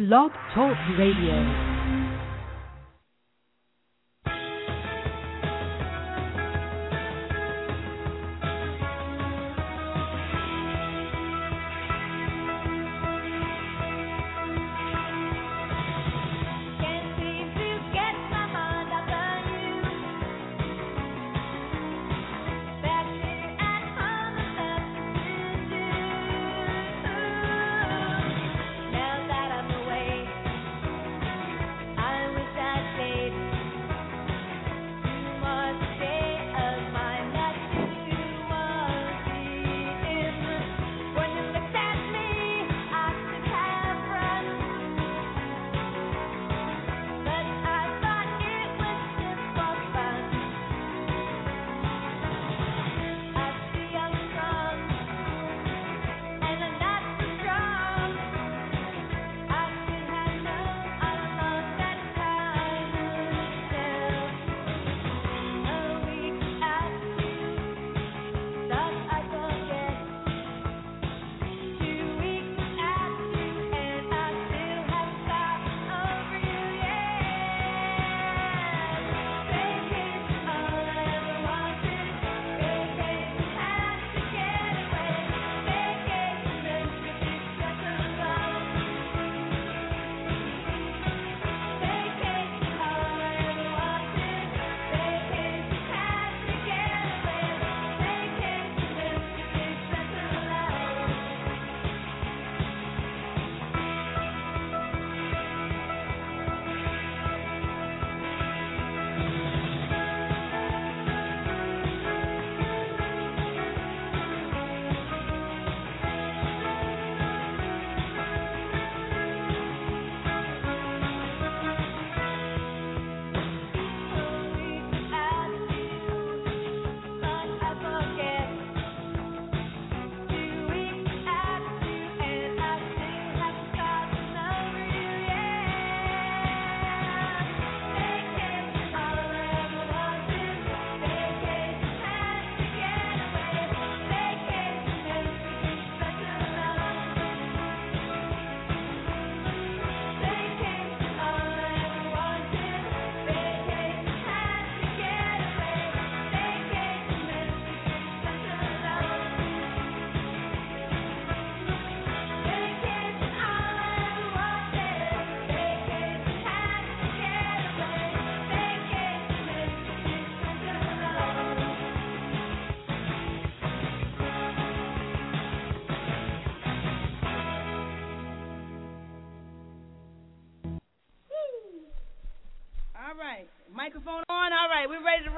Blog Talk Radio.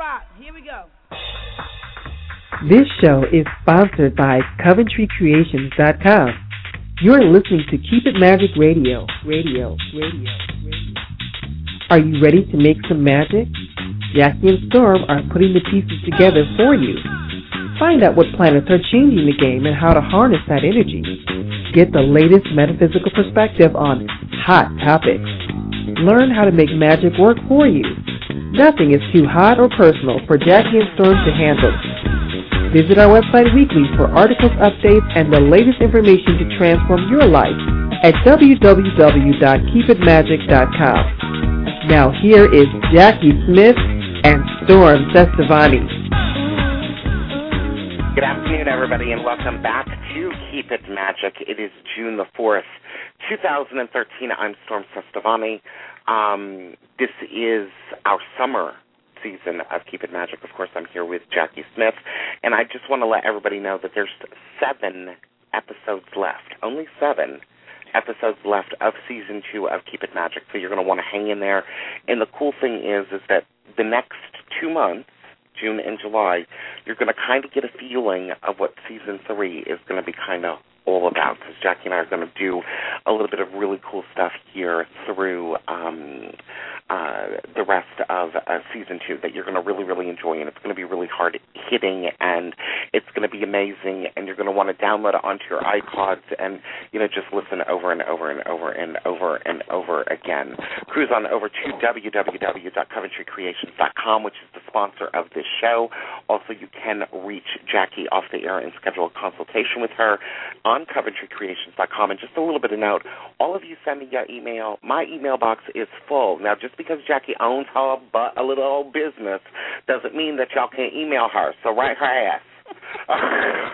Rock. Here we go. This show is sponsored by CoventryCreations.com. You're listening to Keep It Magic Radio. Radio, radio, radio. Are you ready to make some magic? Jacki and Storm are putting the pieces together for you. Find out what planets are changing the game and how to harness that energy. Get the latest metaphysical perspective on hot topics. Learn how to make magic work for you Nothing is too hot or personal for Jacki and Storm to handle. Visit our website weekly for articles, updates, and the latest information to transform your life at www.keepitmagic.com. Now here is Jacki Smith and Storm Cestavani. Good afternoon, everybody, and welcome back to Keep It Magic. It is June the 4th, 2013. I'm Storm Cestavani. Um, this is our summer season of Keep It Magic. Of course, I'm here with Jacki Smith, and I just want to let everybody know that there's seven episodes left. Only seven episodes left of season two of Keep It Magic. So you're going to want to hang in there. And the cool thing is, is that the next two months, June and July, you're going to kind of get a feeling of what season three is going to be kind of all about because Jacki and I are going to do a little bit of really cool stuff here through um, uh, the rest of uh, season two that you're going to really, really enjoy, and it's going to be really hard hitting, and it's going to be amazing, and you're going to want to download it onto your iPods and you know just listen over and over and over and over and over again. Cruise on over to www.coventrycreations.com, which is the sponsor of this show. Also, you can reach Jacki off the air and schedule a consultation with her on CoventryCreations.com. And just a little bit of note, all of you send me your email. My email box is full. Now, just because Jacki owns her but a little old business doesn't mean that y'all can't email her. So write her ass.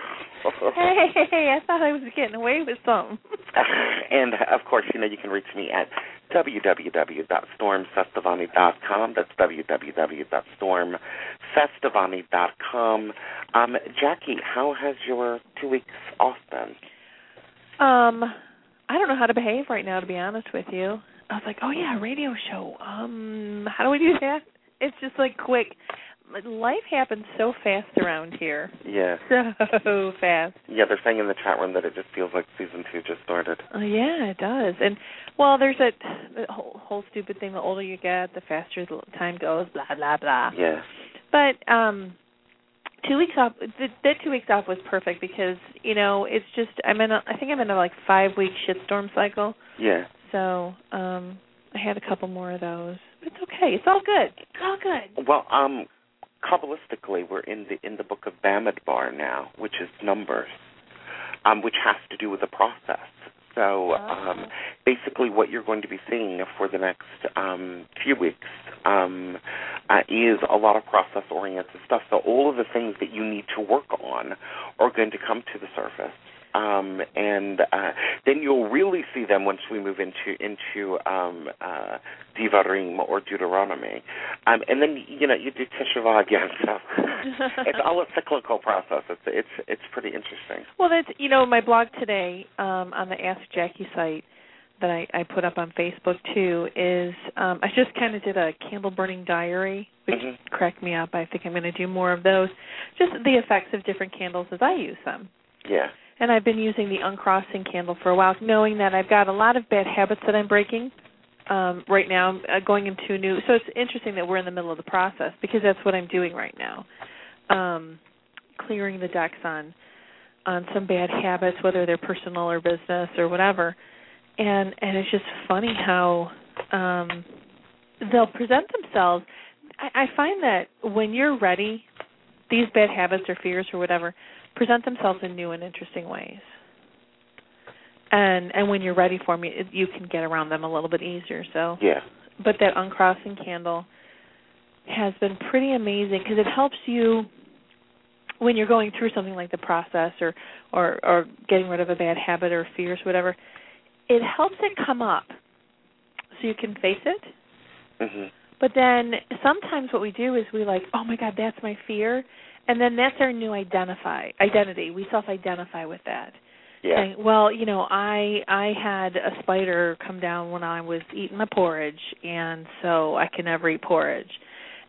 hey, hey, hey, I thought I was getting away with something. and of course, you know, you can reach me at www.stormcestavani.com. That's www.stormcestavani.com. Um, Jacki, how has your two weeks off been? Um, I don't know how to behave right now, to be honest with you. I was like, oh yeah, radio show. Um, how do we do that? It's just like quick life happens so fast around here. Yeah. So fast. Yeah, they're saying in the chat room that it just feels like season two just started. Oh yeah, it does. And well, there's that whole, whole stupid thing. The older you get, the faster the time goes. Blah blah blah. Yeah. But um, two weeks off. Th- that two weeks off was perfect because you know it's just I'm in. A, I think I'm in a like five week shitstorm cycle. Yeah. So um, I had a couple more of those. It's okay. It's all good. It's all good. Well, um, Kabbalistically, we're in the in the book of Bamidbar now, which is Numbers, um, which has to do with the process. So um, basically, what you're going to be seeing for the next um, few weeks um, uh, is a lot of process-oriented stuff. So all of the things that you need to work on are going to come to the surface um, and uh, then you'll really see them once we move into into um, uh, Devarim or Deuteronomy, um, and then you know you do Teshuvah again. So it's all a cyclical process. It's it's it's pretty interesting. Well, that's you know my blog today um, on the Ask Jacki site that I, I put up on Facebook too is um, I just kind of did a candle burning diary, which mm-hmm. cracked me up. I think I'm going to do more of those. Just the effects of different candles as I use them. Yeah and I've been using the uncrossing candle for a while, knowing that I've got a lot of bad habits that I'm breaking um, right now. Uh, going into new. So it's interesting that we're in the middle of the process because that's what I'm doing right now, um, clearing the decks on on some bad habits, whether they're personal or business or whatever. And and it's just funny how um, they'll present themselves. I, I find that when you're ready, these bad habits or fears or whatever present themselves in new and interesting ways. And and when you're ready for me, you, you can get around them a little bit easier. So yeah. But that uncrossing candle has been pretty amazing because it helps you when you're going through something like the process or or or getting rid of a bad habit or fears whatever it helps it come up so you can face it mm-hmm. but then sometimes what we do is we like oh my god that's my fear and then that's our new identify identity. We self-identify with that. Yeah. Saying, well, you know, I I had a spider come down when I was eating my porridge, and so I can never eat porridge.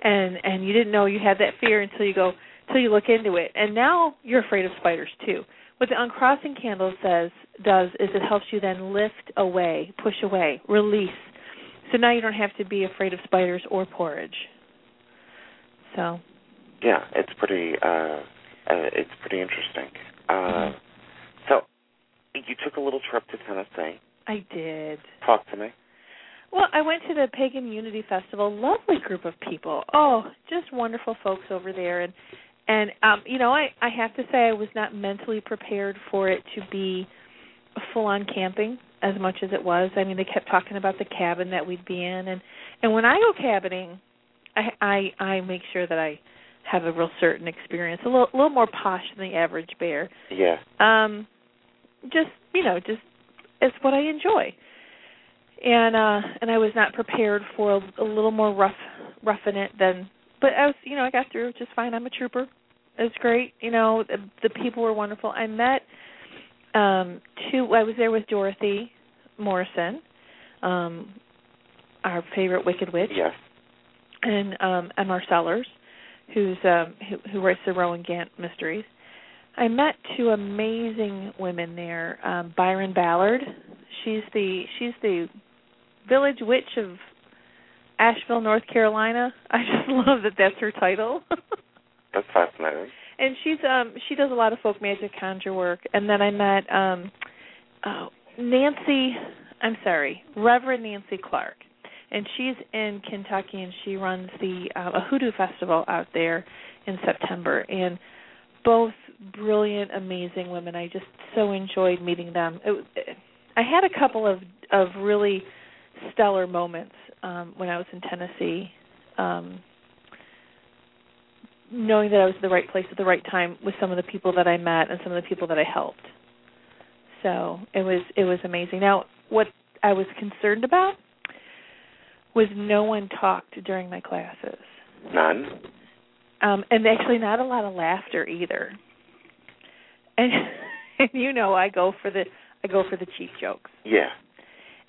And and you didn't know you had that fear until you go until you look into it, and now you're afraid of spiders too. What the uncrossing candle says does is it helps you then lift away, push away, release. So now you don't have to be afraid of spiders or porridge. So yeah, it's pretty uh, uh it's pretty interesting. Uh mm-hmm. so you took a little trip to Tennessee. I did. Talk to me. Well, I went to the Pagan Unity Festival. Lovely group of people. Oh, just wonderful folks over there and and um you know, I I have to say I was not mentally prepared for it to be full on camping as much as it was. I mean, they kept talking about the cabin that we'd be in and and when I go cabining, I I I make sure that I have a real certain experience, a little, a little more posh than the average bear. Yeah. Um, just you know, just it's what I enjoy. And uh and I was not prepared for a, a little more rough roughing it than but I was you know, I got through just fine. I'm a trooper. It was great. You know, the, the people were wonderful. I met um two I was there with Dorothy Morrison, um our favorite wicked witch. Yes. And um and Sellars who's um, who, who writes the Rowan Gant mysteries. I met two amazing women there. Um, Byron Ballard, she's the she's the village witch of Asheville, North Carolina. I just love that that's her title. that's fascinating. And she's um she does a lot of folk magic conjure work. And then I met um oh, Nancy I'm sorry, Reverend Nancy Clark. And she's in Kentucky, and she runs the uh, a hoodoo festival out there in September, and both brilliant, amazing women. I just so enjoyed meeting them. It, I had a couple of of really stellar moments um, when I was in Tennessee. Um, knowing that I was at the right place at the right time with some of the people that I met and some of the people that I helped. So it was it was amazing. Now what I was concerned about was no one talked during my classes. None. Um, and actually not a lot of laughter either. And and you know I go for the I go for the cheap jokes. Yeah.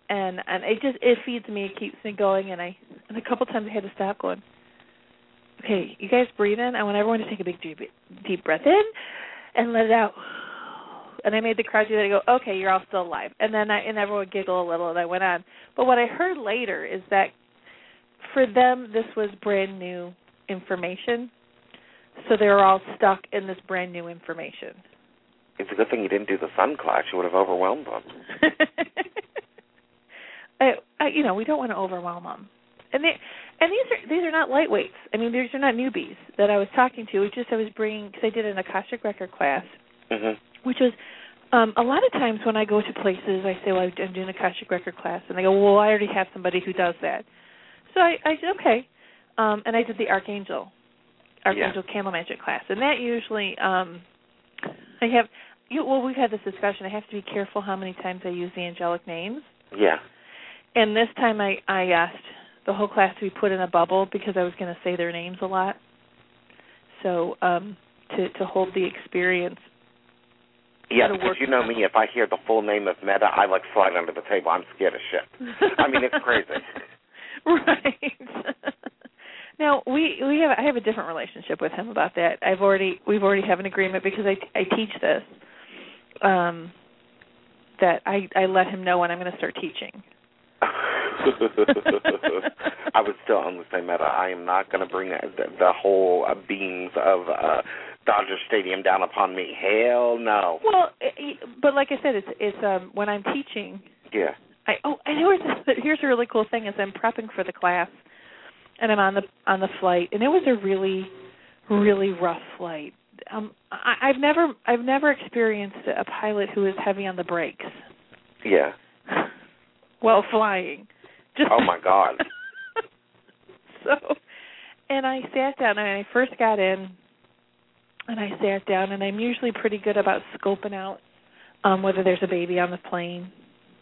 And and it just it feeds me, it keeps me going and I and a couple times I had to stop going, Okay, you guys breathe in. I want everyone to take a big deep deep breath in and let it out. And I made the crowd do that. I go, okay, you're all still alive. And then I and everyone giggle a little, and I went on. But what I heard later is that for them, this was brand new information, so they were all stuck in this brand new information. It's a good thing you didn't do the sun class. You would have overwhelmed them. I, I, you know, we don't want to overwhelm them. And they, and these are these are not lightweights. I mean, these are not newbies that I was talking to. It's just I was bringing because I did an akashic record class, hmm which was um a lot of times when I go to places, I say, "Well, I'm doing a akashic record class," and they go, "Well, I already have somebody who does that." So I, I said, "Okay," um, and I did the archangel, archangel candle magic class, and that usually um I have. You, well, we've had this discussion. I have to be careful how many times I use the angelic names. Yeah. And this time I I asked the whole class to be put in a bubble because I was going to say their names a lot. So um to to hold the experience. Yeah, because you know me, if I hear the full name of Meta, I like slide under the table. I'm scared as shit. I mean, it's crazy. right. now we we have I have a different relationship with him about that. I've already we've already have an agreement because I I teach this. Um that I I let him know when I'm going to start teaching. I would still only say Meta. I am not going to bring the, the whole uh, beings of uh, Dodger Stadium down upon me. Hell no. Well, i- i- but like I said, it's it's um when I'm teaching. Yeah. I oh and here's here's a really cool thing is I'm prepping for the class, and I'm on the on the flight, and it was a really really rough flight. Um, I, I've never I've never experienced a pilot who is heavy on the brakes Yeah. while flying. Just Oh my God. so, and I sat down and I first got in, and I sat down, and I'm usually pretty good about scoping out um whether there's a baby on the plane,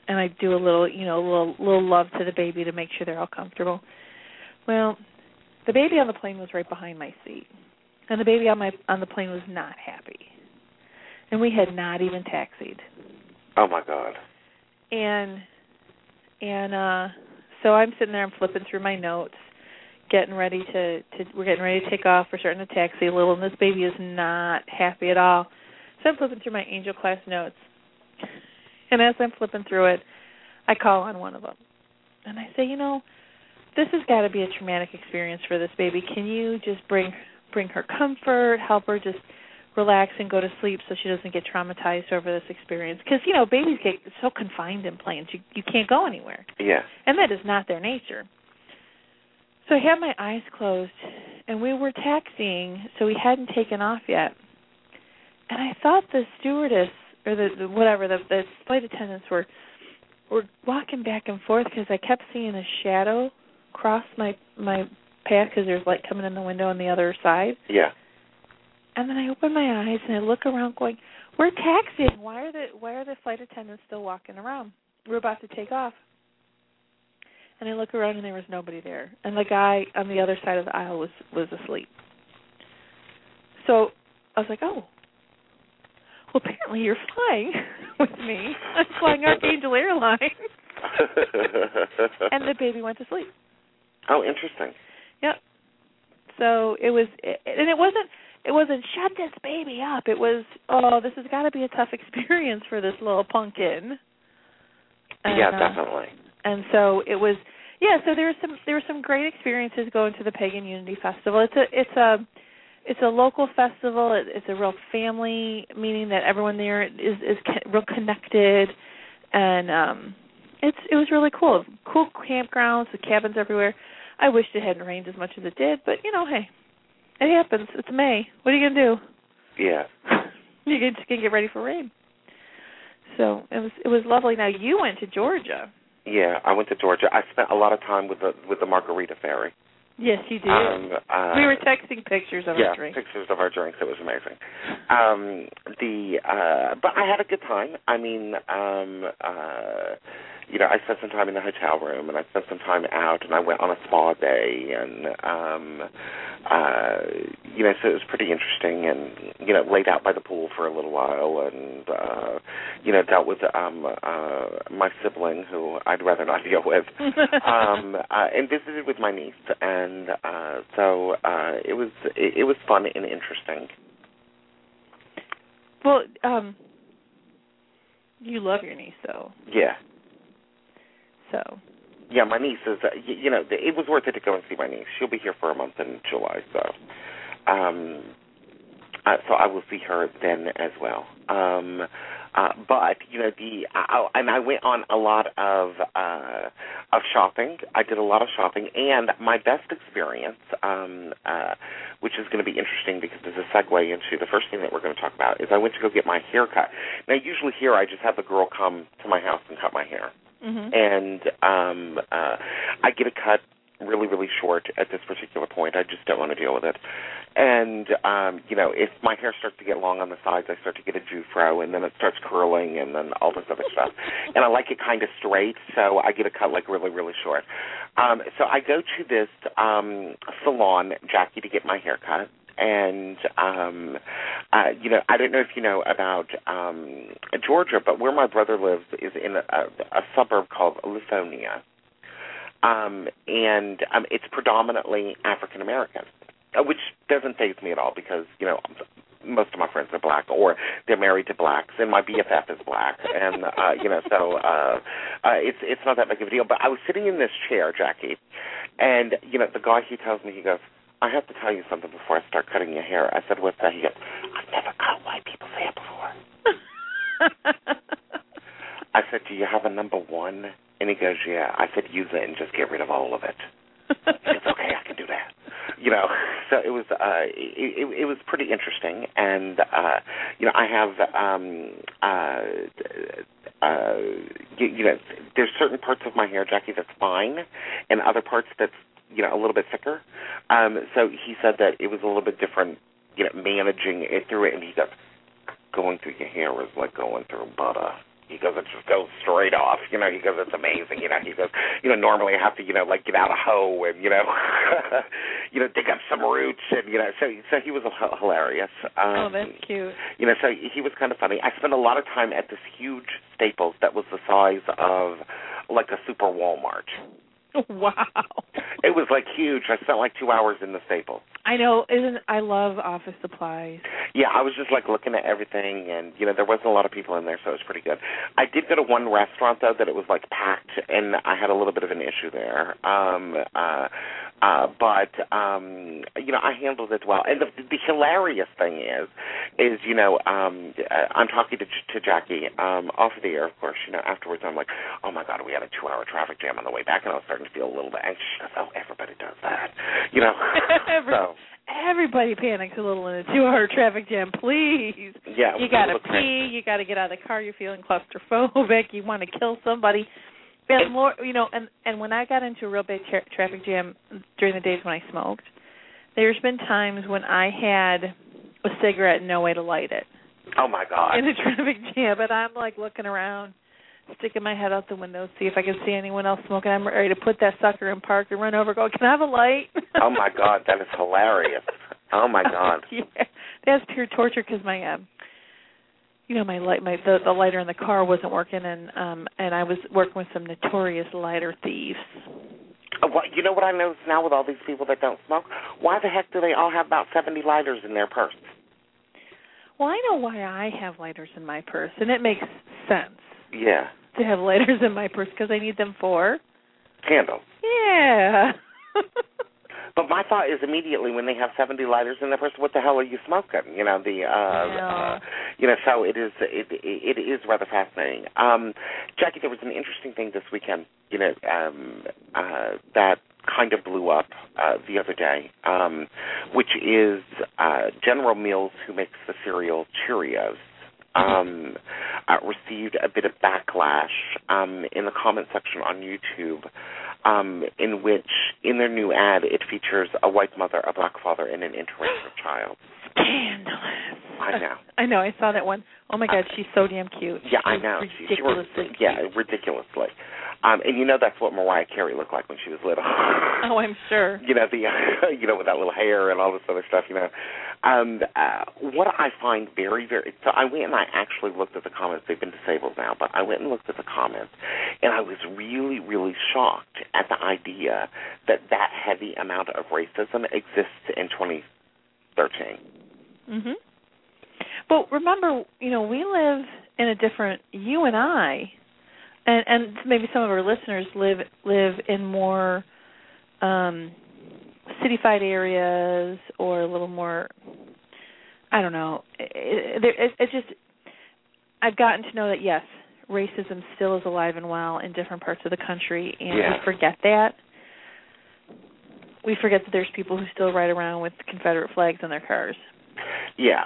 and I do a little, you know, a little little love to the baby to make sure they're all comfortable. Well, the baby on the plane was right behind my seat, and the baby on my on the plane was not happy, and we had not even taxied. Oh my God. and and uh so I'm sitting there I'm flipping through my notes getting ready to to we're getting ready to take off. We're starting to taxi a little and this baby is not happy at all. So I'm flipping through my angel class notes. And as I'm flipping through it I call on one of them. And I say you know this has got to be a traumatic experience for this baby. Can you just bring bring her comfort help her just relax and go to sleep so she doesn't get traumatized over this experience? Because you know babies get so confined in planes you you can't go anywhere. Yeah. and that is not their nature so i had my eyes closed and we were taxiing so we hadn't taken off yet and i thought the stewardess or the, the whatever the the flight attendants were were walking back and forth because i kept seeing a shadow cross my my path because there's light coming in the window on the other side Yeah. and then I open my eyes and I look around going, We're taxiing. Why are the why are the flight attendants still walking around? We're about to take off. And I look around and there was nobody there. And the guy on the other side of the aisle was was asleep. So I was like, Oh. Well apparently you're flying with me. I'm flying Archangel Airlines and the baby went to sleep. oh, interesting. Yep. So it was, and it wasn't. It wasn't shut this baby up. It was, oh, this has got to be a tough experience for this little pumpkin. And, yeah, uh, definitely. And so it was, yeah. So there were some there were some great experiences going to the Pagan Unity Festival. It's a it's a it's a local festival. It, it's a real family, meaning that everyone there is is real connected, and um it's it was really cool. Cool campgrounds, the cabins everywhere. I wished it hadn't rained as much as it did, but you know, hey, it happens. It's May. What are you gonna do? Yeah. you just gonna get ready for rain. So it was it was lovely. Now you went to Georgia. Yeah, I went to Georgia. I spent a lot of time with the with the Margarita Ferry. Yes, you did. Um, uh, we were texting pictures of yeah, our drinks. pictures of our drinks. It was amazing. Um, the uh, but I had a good time. I mean, um, uh, you know, I spent some time in the hotel room and I spent some time out and I went on a spa day and um uh you know, so it was pretty interesting and you know, laid out by the pool for a little while and uh you know, dealt with um uh my sibling who I'd rather not deal with. um uh and visited with my niece and uh so uh it was it, it was fun and interesting. Well, um you love your niece though. Yeah. So. Yeah, my niece is. Uh, you, you know, it was worth it to go and see my niece. She'll be here for a month in July, so. Um, uh, so I will see her then as well. Um, uh, but you know the uh, and I went on a lot of uh, of shopping. I did a lot of shopping, and my best experience, um, uh, which is going to be interesting because there's a segue into the first thing that we're going to talk about, is I went to go get my hair cut. Now, usually here I just have the girl come to my house and cut my hair mm-hmm. and um, uh, I get a cut really, really short at this particular point. I just don't want to deal with it. And um, you know, if my hair starts to get long on the sides, I start to get a Jufro, and then it starts curling, and then all this other stuff. And I like it kind of straight, so I get a cut like really, really short. Um, so I go to this um, salon, Jacki, to get my hair cut and um uh you know i don't know if you know about um georgia but where my brother lives is in a, a suburb called lithonia um and um it's predominantly african american uh, which doesn't faze me at all because you know most of my friends are black or they're married to blacks and my BFF is black and uh you know so uh uh it's it's not that big of a deal but I was sitting in this chair Jacki and you know the guy he tells me he goes I have to tell you something before I start cutting your hair. I said, what's that? He goes, I've never cut white people's hair before. I said, do you have a number one? And he goes, yeah. I said, use it and just get rid of all of it. Goes, okay, I can do that. You know, so it was uh it, it, it was pretty interesting and uh you know, I have um uh uh you, you know, there's certain parts of my hair, Jacki, that's fine and other parts that's you know a little bit thicker. Um, so he said that it was a little bit different, you know, managing it through it. And he goes, going through your hair is like going through butter. He goes, it just goes straight off. You know, he goes, it's amazing. You know, he goes, you know, normally I have to, you know, like get out a hoe and you know, you know, dig up some roots and you know, so so he was hilarious. Um, oh, that's cute. You know, so he was kind of funny. I spent a lot of time at this huge Staples that was the size of like a super Walmart. Wow. It was like huge. I spent like two hours in the Staples. I know. Isn't I love office supplies. Yeah, I was just like looking at everything, and you know there wasn't a lot of people in there, so it was pretty good. I did go to one restaurant though that it was like packed, and I had a little bit of an issue there. Um, uh, uh, but um, you know I handled it well. And the, the hilarious thing is, is you know um, I'm talking to to Jacki um, off of the air, of course. You know afterwards I'm like, oh my god, we had a two-hour traffic jam on the way back, and I was starting to feel a little bit anxious. Oh, everybody does that, you know. So everybody panics a little in a two-hour traffic jam. Please, yeah, you got to pee. You got to get out of the car. You're feeling claustrophobic. You want to kill somebody. And more, you know, and and when I got into a real big tra- traffic jam during the days when I smoked, there's been times when I had a cigarette and no way to light it. Oh my god! In a traffic jam, and I'm like looking around, sticking my head out the window, see if I can see anyone else smoking. I'm ready to put that sucker in park and run over. Go, can I have a light? oh my god, that is hilarious. Oh my god. yeah, that's pure torture because my um, you know, my light, my the, the lighter in the car wasn't working, and um, and I was working with some notorious lighter thieves. Uh, well, you know what I notice now with all these people that don't smoke? Why the heck do they all have about seventy lighters in their purse? Well, I know why I have lighters in my purse, and it makes sense. Yeah. To have lighters in my purse because I need them for candles. Yeah. But my thought is immediately when they have 70 lighters in their purse, what the hell are you smoking? You know the, uh, uh you know. So it is, it, it is rather fascinating. Um, Jacki, there was an interesting thing this weekend. You know, um, uh, that kind of blew up uh, the other day, um, which is uh, General Mills, who makes the cereal Cheerios. Um, uh, received a bit of backlash um, in the comment section on YouTube um, in which, in their new ad, it features a white mother, a black father, and an interracial child. Scandalous. I know. I know. I saw that one. Oh my God, she's so damn cute. Yeah, I know. Ridiculously she, she, yeah, ridiculously. Um, and you know that's what Mariah Carey looked like when she was little. oh, I'm sure. You know the, you know with that little hair and all this other stuff. You know, um, uh, what I find very, very. So I went and I actually looked at the comments. They've been disabled now, but I went and looked at the comments, and I was really, really shocked at the idea that that heavy amount of racism exists in 2013. Mhm. But remember, you know, we live in a different. You and I and and maybe some of our listeners live live in more um cityfied areas or a little more I don't know it, it, it just I've gotten to know that yes racism still is alive and well in different parts of the country and yeah. we forget that we forget that there's people who still ride around with Confederate flags on their cars. Yeah,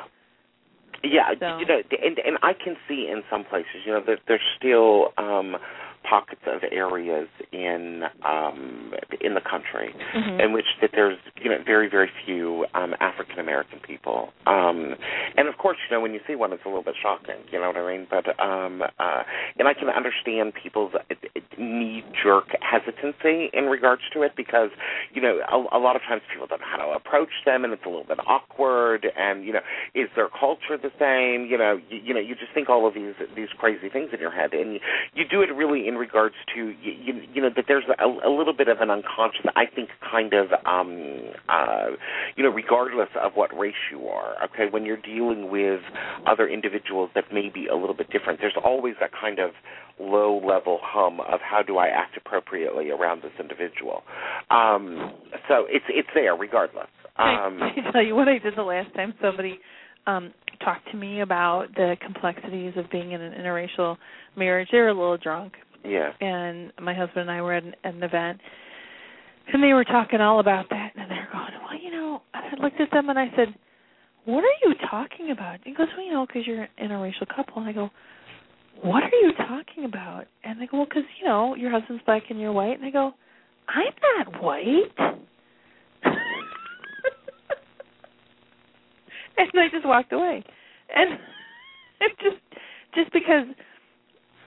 yeah, so. you know, and and I can see in some places, you know, that there's still um pockets of areas in um in the country mm-hmm. in which that there's you know very very few um African American people. Um and of course you know when you see one it's a little bit shocking you know what I mean? But um uh and I can understand people's knee jerk hesitancy in regards to it because you know a, a lot of times people don't know how to approach them and it's a little bit awkward and you know is their culture the same? You know you, you know you just think all of these these crazy things in your head and you, you do it really in regards to you, you know that there's a, a little bit of an unconscious, I think, kind of um, uh, you know, regardless of what race you are. Okay, when you're dealing with other individuals that may be a little bit different, there's always that kind of low level hum of how do I act appropriately around this individual. Um, so it's it's there regardless. Um, I, I tell you what I did the last time somebody um talked to me about the complexities of being in an interracial marriage. They were a little drunk yeah. And my husband and I were at an, at an event, and they were talking all about that, and they're going, "Well, you know," I looked at them and I said, "What are you talking about?" He goes, "Well, you know, because you're an interracial couple." And I go, "What are you talking about?" And they go, "Well, because you know, your husband's black and you're white." And I go, "I'm not white." and I just walked away, and it just just because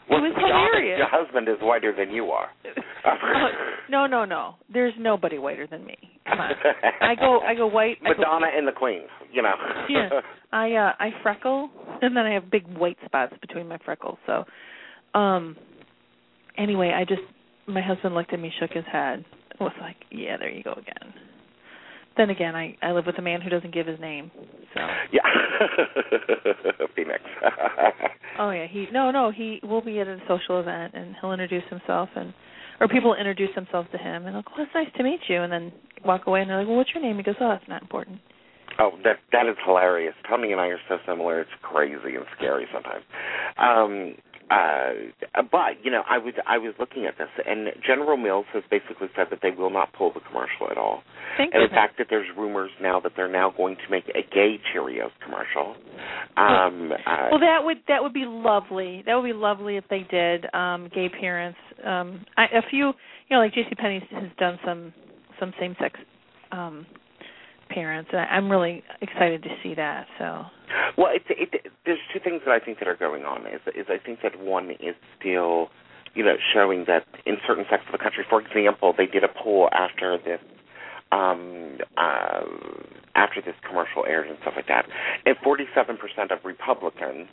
well, it was hilarious. Your husband is whiter than you are. oh, no, no, no. There's nobody whiter than me. Come on. I go, I go white. Madonna go, and the Queen. You know. yeah. I uh I freckle, and then I have big white spots between my freckles. So, um. Anyway, I just my husband looked at me, shook his head, was like, "Yeah, there you go again." Then again, I I live with a man who doesn't give his name. So yeah, Phoenix. oh yeah, he no no he will be at a social event and he'll introduce himself and or people introduce themselves to him and they'll go, oh, "It's nice to meet you," and then walk away and they're like, "Well, what's your name?" He goes, "Oh, that's not important." Oh, that that is hilarious. Tony and I are so similar; it's crazy and scary sometimes. Um, uh, but you know, I was I was looking at this, and General Mills has basically said that they will not pull the commercial at all. Thank and in fact, that there's rumors now that they're now going to make a gay Cheerios commercial. Um, uh, well, that would that would be lovely. That would be lovely if they did. Um, gay parents. Um, I, a few, you know, like J.C. Penney has done some some same sex um, parents. I'm really excited to see that. So. Well, it, it, there's two things that I think that are going on. Is is I think that one is still, you know, showing that in certain sectors of the country, for example, they did a poll after this um, uh, after this commercial aired and stuff like that, and 47% of Republicans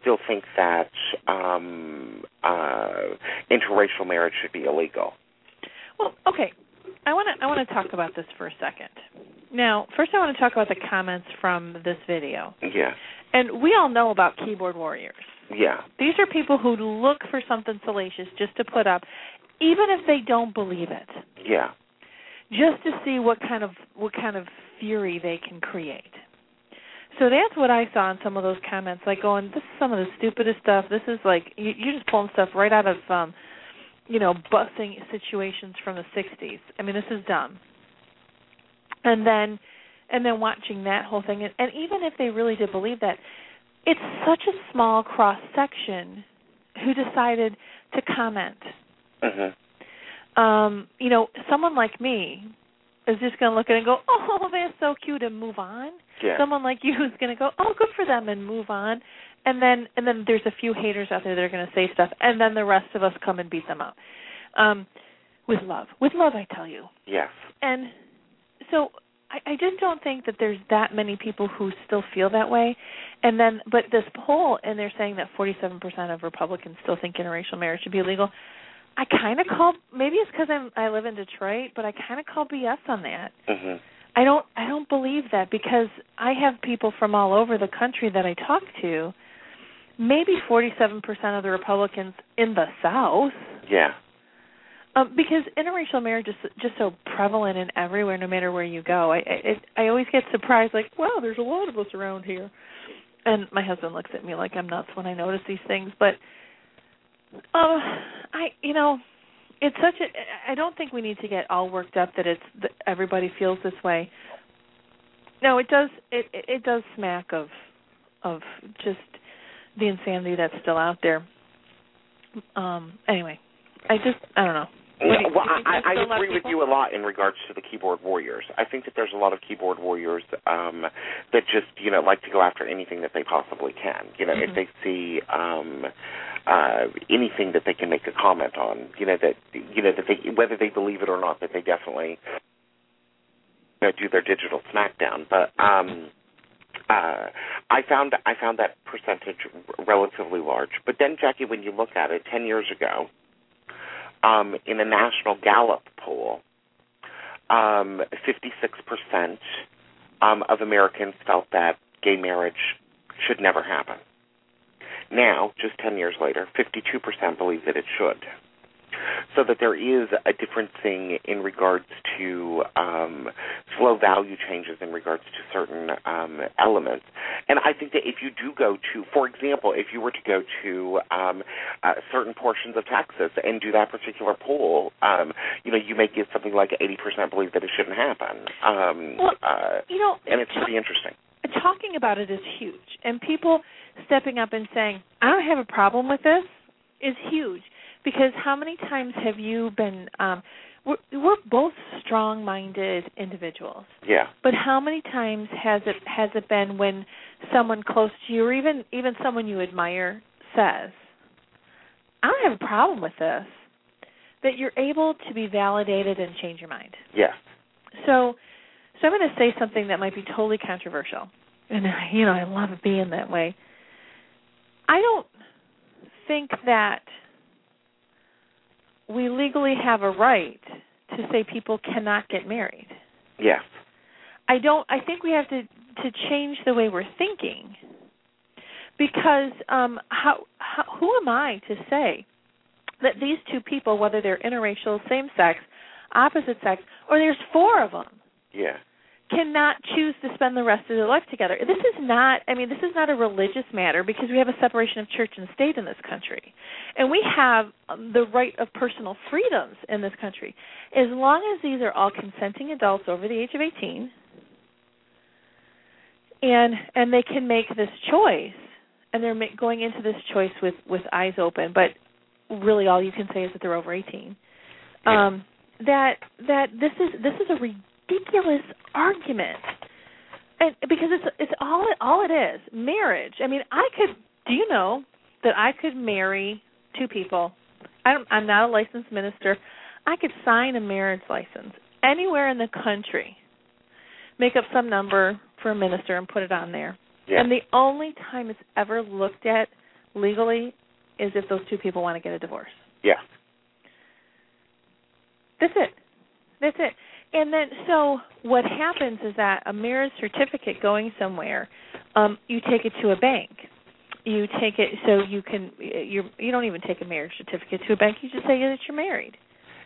still think that um, uh, interracial marriage should be illegal. Well, okay, I want to I want to talk about this for a second. Now, first I want to talk about the comments from this video. Yeah. And we all know about keyboard warriors. Yeah. These are people who look for something salacious just to put up, even if they don't believe it. Yeah. just to see what kind of what kind of fury they can create. So that's what I saw in some of those comments, like going, "This is some of the stupidest stuff. This is like you, you're just pulling stuff right out of, um, you know, busing situations from the '60s. I mean, this is dumb." And then, and then watching that whole thing, and, and even if they really did believe that, it's such a small cross section who decided to comment. Mm-hmm. Um, you know, someone like me is just going to look at it and go, "Oh, that's so cute," and move on. Yeah. Someone like you is going to go, "Oh, good for them," and move on. And then, and then there's a few haters out there that are going to say stuff, and then the rest of us come and beat them up. Um, with love, with love, I tell you. Yes. And so I, I just don't think that there's that many people who still feel that way. And then, but this poll, and they're saying that 47% of Republicans still think interracial marriage should be illegal. I kind of call maybe it's because I'm I live in Detroit, but I kind of call BS on that. Mhm. I don't I don't believe that because I have people from all over the country that I talk to. Maybe 47% of the Republicans in the South Yeah. um, because interracial marriage is just so prevalent and everywhere, no matter where you go. I I, I always get surprised, like, wow, there's a lot of us around here. And my husband looks at me like I'm nuts when I notice these things. But, um, I you know, it's such a. I don't think we need to get all worked up that it's that everybody feels this way. No, it does. It it it does smack of of just the insanity that's still out there. Um. Anyway, I just I don't know. What do you- well, do you think I, there's still a I agree with you a lot in regards to the keyboard warriors. I think that there's a lot of keyboard warriors um, that just, you know, like to go after anything that they possibly can. You know, Mhm. if they see um, uh, anything that they can make a comment on, you know, that you know that they whether they believe it or not, that they definitely you know, do their digital smackdown. But um, uh, I found I found that percentage relatively large. But then, Jacki, when you look at it, ten years ago um, in a national Gallup poll, um, 56% um, of Americans felt that gay marriage should never happen. Now, just 10 years later, 52% believe that it should. So that there is a differencing in regards to um, slow value changes in regards to certain um, elements. And I think that if you do go to, for example, if you were to go to um, uh, certain portions of Texas and do that particular poll, um, you know, you may get something like 80% believe that it shouldn't happen. Um, Well, uh, You know, and it's pretty interesting. talking about it is huge, and people stepping up and saying, "I don't have a problem with this," is huge. Because how many times have you been? Um, we're, we're both strong-minded individuals, Yeah. but how many times has it has it been when someone close to you, or even even someone you admire, says, "I don't have a problem with this," that you're able to be validated and change your mind. Yes. So, so I'm going to say something that might be totally controversial, and you know I love being that way. I don't think that we legally have a right to say people cannot get married. Yes. I don't. I think we have to to change the way we're thinking because um, how, how who am I to say that these two people, whether they're interracial, same sex, opposite sex, or there's four of them, Yeah. Cannot choose to spend the rest of their life together. This is not, I mean, this is not a religious matter because we have a separation of church and state in this country. And we have um, the right of personal freedoms in this country. As long as these are all consenting adults over the age of 18 and and they can make this choice and they're going into this choice with with eyes open, but really all you can say is that they're over 18. Um that that this is this is a ridiculous argument, and because it's it's all it all it is marriage. I mean, I could. Do you know that I could marry two people? I don't, I'm not a licensed minister. I could sign a marriage license anywhere in the country, make up some number for a minister and put it on there. Yeah. And the only time it's ever looked at legally is if those two people want to get a divorce. yeah. That's it. That's it. And then, so what happens is that a marriage certificate going somewhere, um, you take it to a bank. You take it so you can you you don't even take a marriage certificate to a bank. You just say that you're married.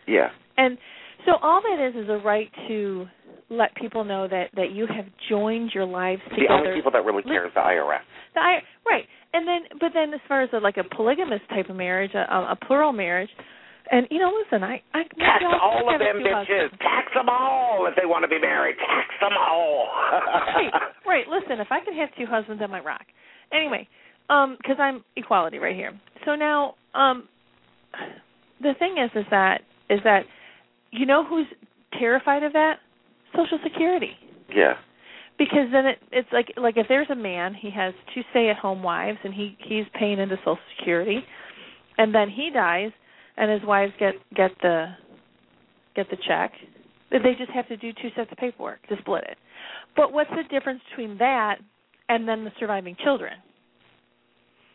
Yeah. And So all that is is a right to let people know that that you have joined your lives together. The only people that really care is the IRS. The I, right, and then but then as far as a, like a polygamous type of marriage, a, a plural marriage, and you know, listen, I I Tax all of them bitches. husbands. Tax them all if they want to be married. Tax them all. right, right. Listen, if I could have two husbands, I might rock. Anyway, um, because I'm equality right here. So now, um, the thing is, is that is that you know who's terrified of that? Social Security. Yeah. Because then it, it's like like if there's a man, he has two stay-at-home wives, and he he's paying into Social Security, and then he dies, and his wives get get the get the check. They just have to do two sets of paperwork to split it. But what's the difference between that and then the surviving children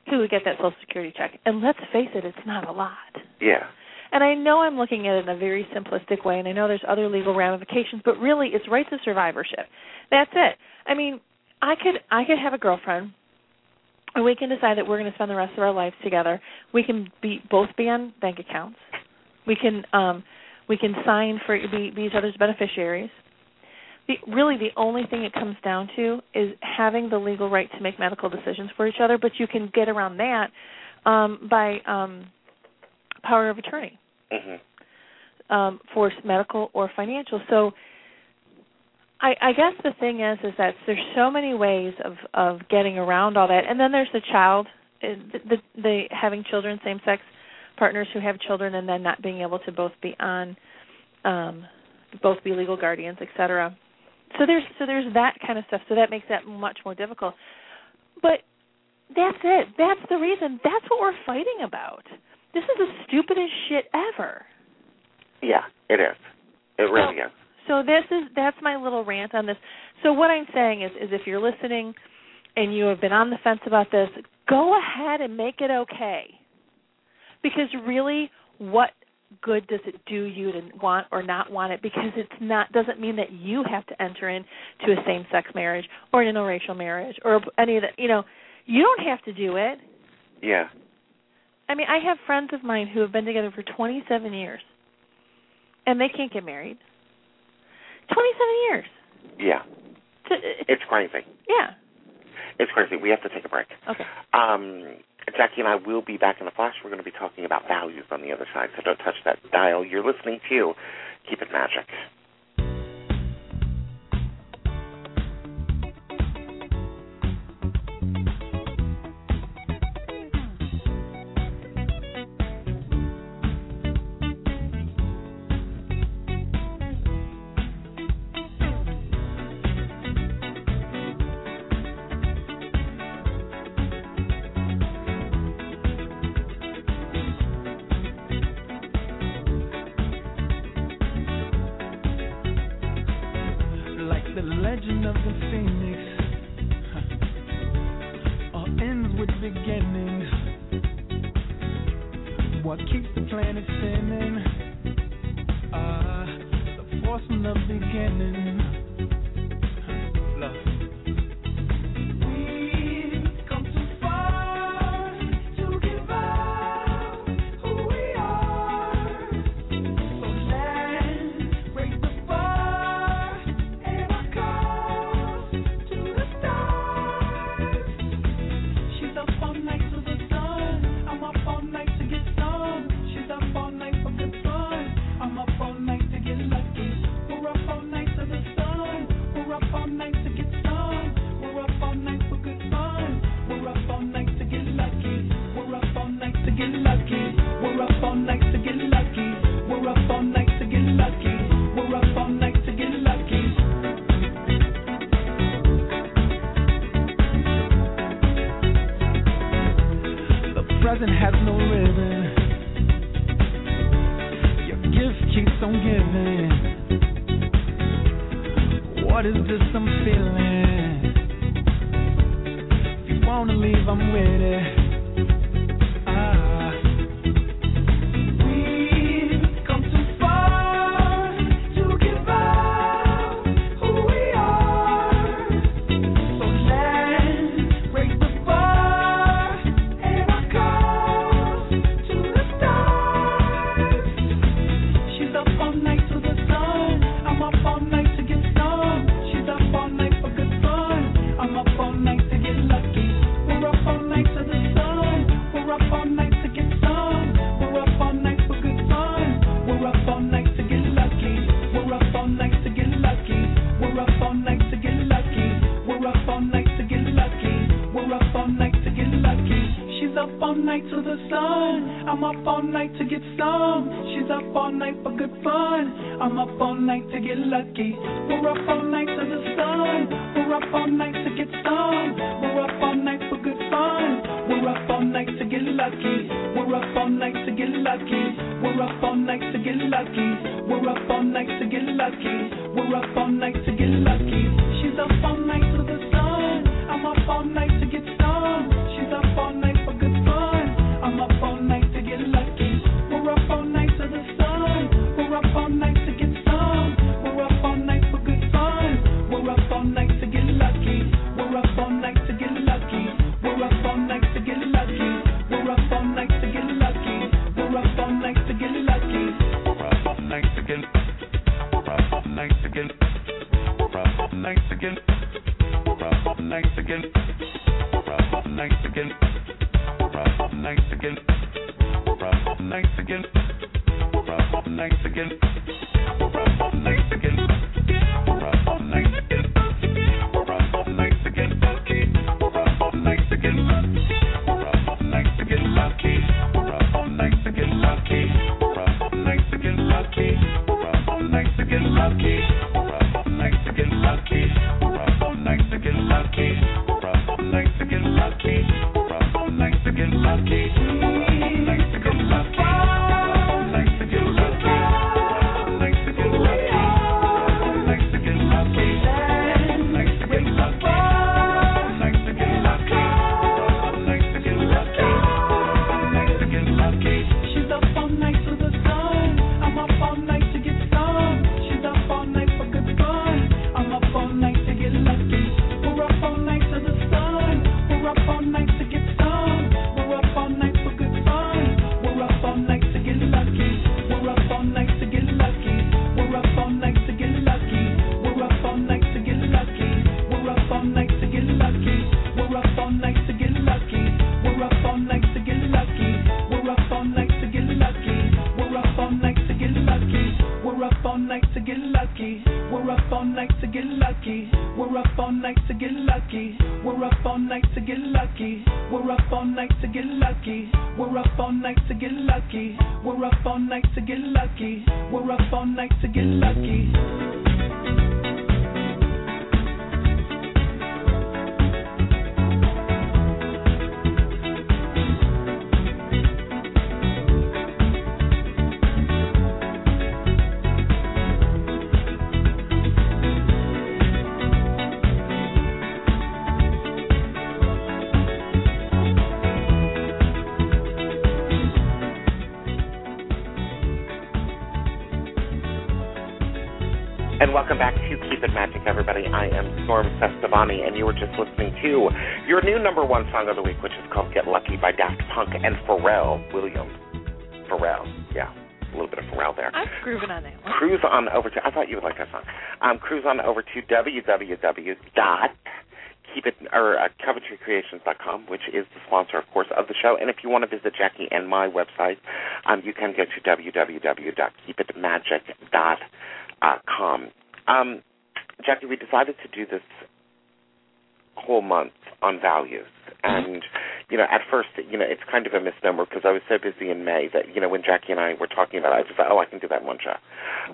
who would get that Social Security check? And let's face it, it's not a lot. Yeah. And I know I'm looking at it in a very simplistic way, and I know there's other legal ramifications, but really, it's rights of survivorship. That's it. I mean, I could I could have a girlfriend, and we can decide that we're going to spend the rest of our lives together. We can be both be on bank accounts. We can um, we can sign for be, be each other's beneficiaries. The, really, the only thing it comes down to is having the legal right to make medical decisions for each other. But you can get around that um, by um, power of attorney hmm um, for medical or financial. So I, I guess the thing is is that there's so many ways of of getting around all that, and then there's the child, uh, the, the, the having children, same sex partners who have children, and then not being able to both be on, um, both be legal guardians, etc. So there's so there's that kind of stuff. So that makes that much more difficult. But that's it. That's the reason. That's what we're fighting about. This is the stupidest shit ever. Yeah, it is. It really is. So this is that's my little rant on this. So what I'm saying is is if you're listening and you have been on the fence about this, go ahead and make it okay. Because really what good does it do you to want or not want it because it's not doesn't mean that you have to enter into a same sex marriage or an interracial marriage or any of that you know you don't have to do it Yeah. I mean, I have friends of mine who have been together for 27 years, and they can't get married. 27 years. Yeah. To- It's crazy. yeah. It's crazy. We have to take a break. Okay. Um, Jacki and I will be back in the flash. We're going to be talking about values on the other side, so don't touch that dial. You're listening to Keep It Magic. Cestavani, and you were just listening to your new number one song of the week, which is called Get Lucky by Daft Punk and Pharrell Williams. Pharrell, yeah. A little bit of Pharrell there. I'm grooving on that one. Cruise on over to, I thought you would like that song. Um, cruise on over to www. dot keep it or uh, CoventryCreations.com, which is the sponsor, of course, of the show. And if you want to visit Jacki and my website, um, you can go to www.keepitmagic.com. Um, Jacki, we decided to do this whole month on values, and you know, at first, you know, it's kind of a misnomer because I was so busy in May that you know when Jacki and I were talking about it, I just thought, oh, I can do that in one show.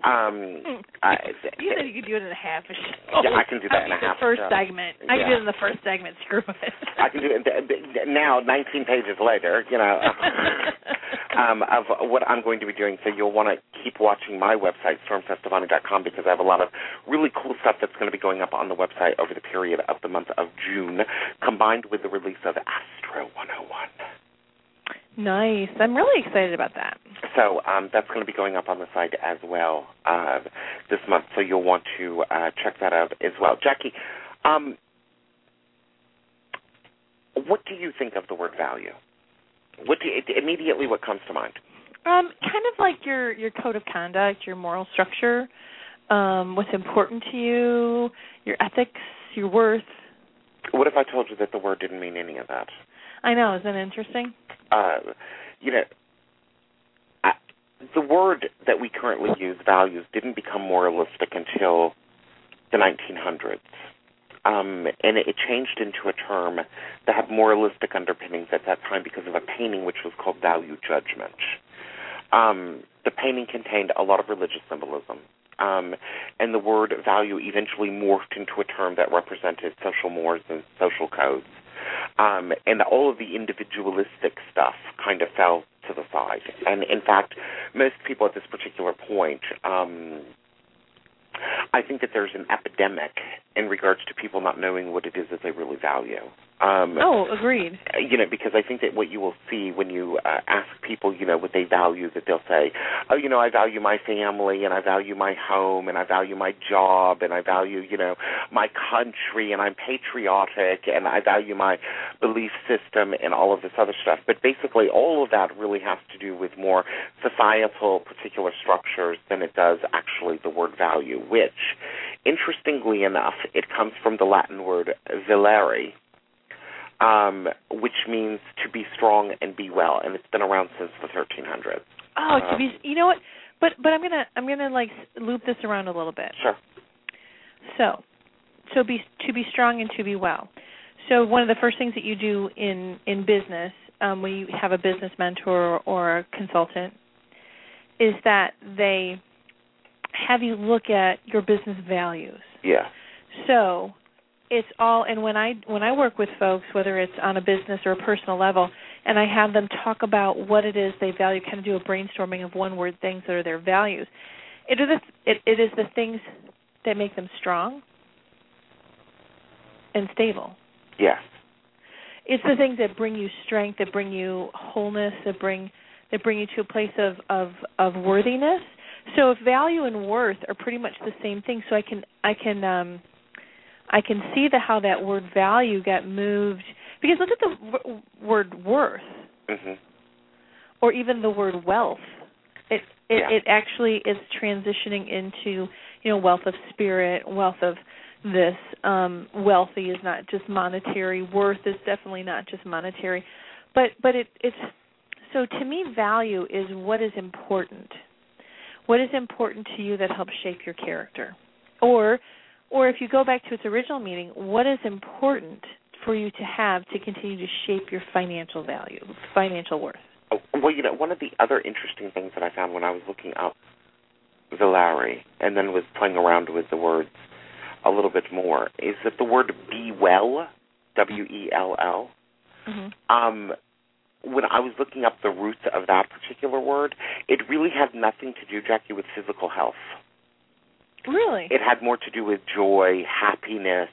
Um, I, You said you could do it in a half a show. Yeah, I can do that in a half The first show. segment. I can do it in the first segment. Screw it. I can do it now, 19 pages later, you know, um, of what I'm going to be doing. So you'll want to keep watching my website, stormcestavani.com, because I have a lot of really cool stuff that's going to be going up on the website over the period of the month of June, combined with the release of Astro 101. Nice. I'm really excited about that. So um, that's going to be going up on the site as well uh, this month. So you'll want to uh, check that out as well. Jacki, um, what do you think of the word value? What do you, immediately what comes to mind? Um, kind of like your your code of conduct, your moral structure, um, what's important to you, your ethics, your worth. What if I told you that the word didn't mean any of that? I know, isn't that interesting? Uh, you know, I, the word that we currently use, values, didn't become moralistic until the 1900s. Um, and it, it changed into a term that had moralistic underpinnings at that time because of a painting which was called Value Judgment. Um, the painting contained a lot of religious symbolism. Um, and the word value eventually morphed into a term that represented social mores and social codes. Um, and all of the individualistic stuff kind of fell to the side. And in fact, most people at this particular point, um, I think that there's an epidemic in regards to people not knowing what it is that they really value. Um, Oh, agreed. you know, because I think that what you will see when you uh, ask people, you know, what they value, that they'll say, oh, you know, I value my family, and I value my home, and I value my job, and I value, you know, my country, and I'm patriotic, and I value my belief system, and all of this other stuff. But basically, all of that really has to do with more societal particular structures than it does actually the word value, which, interestingly enough, it comes from the Latin word valere, um, which means to be strong and be well, and it's been around since the 1300s. Oh, to Um, be you know what? But but I'm gonna I'm gonna like loop this around a little bit. Sure. So, so be to be strong and to be well. So one of the first things that you do in in business um, when you have a business mentor or a consultant is that they have you look at your business values. Yeah. So it's all and when I when I work with folks, whether it's on a business or a personal level, and I have them talk about what it is they value, kind of do a brainstorming of one word things that are their values. It is the, it, it is the things that make them strong and stable. Yes. It's the things that bring you strength, that bring you wholeness, that bring that bring you to a place of of of worthiness. So if value and worth are pretty much the same thing, so I can I can um I can see the how that word value got moved because look at the w- word worth Mhm. or even the word wealth. It it, Yeah. it actually is transitioning into you know wealth of spirit, wealth of this. Um, wealthy is not just monetary. Worth is definitely not just monetary, but but it it's so to me value is what is important. What is important to you that helps shape your character, or or if you go back to its original meaning, what is important for you to have to continue to shape your financial value, financial worth. Oh, Well, you know, one of the other interesting things that I found when I was looking up valere and then was playing around with the words a little bit more is that the word be well, W E L L, Mm-hmm. um, when I was looking up the roots of that particular word, it really had nothing to do, Jacki, with physical health. Really? It had more to do with joy, happiness,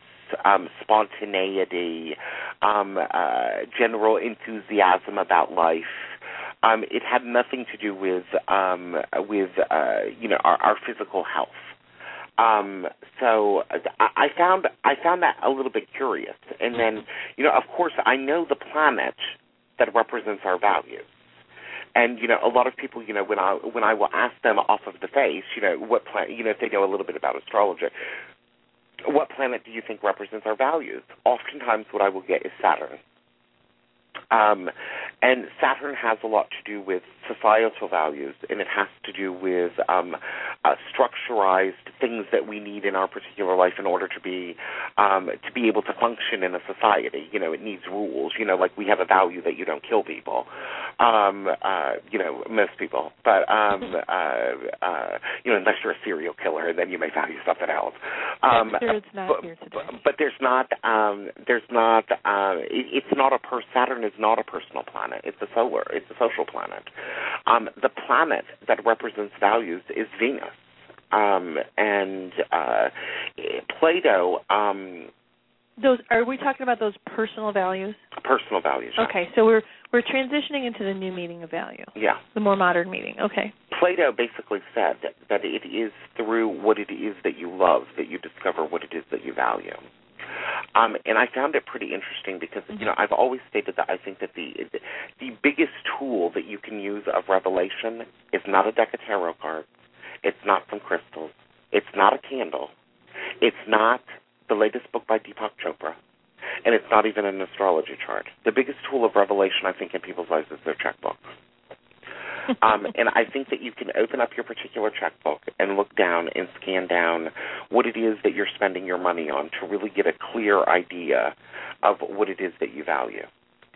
um, spontaneity, um, uh, general enthusiasm about life. Um, it had nothing to do with um, with uh, you know our, our physical health. Um, so I, I found I found that a little bit curious. And then you know, of course, I know the planet that represents our values. And you know, a lot of people, you know, when I when I will ask them off of the face, you know, what planet, you know, if they know a little bit about astrology, what planet do you think represents our values? Oftentimes, what I will get is Saturn. Um, and Saturn has a lot to do with societal values, and it has to do with um, uh, structurized things that we need in our particular life in order to be um, to be able to function in a society. You know, it needs rules. You know, like we have a value that you don't kill people. Um, uh, you know, most people, but um, uh, uh, you know, unless you're a serial killer, then you may value something else. Um, not but, here today. but there's not um, there's not uh, it, it's not a per Saturn is not a personal planet. It's a solar. It's a social planet. Um, the planet that represents values is Venus. Um, and uh, Plato, um, Those are we talking about those personal values? personal values. yeah. Okay, so we're we're transitioning into the new meaning of value, Yeah. the more modern meaning. Okay. Plato basically said that, that it is through what it is that you love that you discover what it is that you value. Um, and I found it pretty interesting because you know I've always stated that I think that the the biggest tool that you can use of revelation is not a deck of tarot cards, it's not some crystals, it's not a candle, it's not the latest book by Deepak Chopra, and it's not even an astrology chart. The biggest tool of revelation I think in people's lives is their checkbook. um, and I think that you can open up your particular checkbook and look down and scan down what it is that you're spending your money on to really get a clear idea of what it is that you value.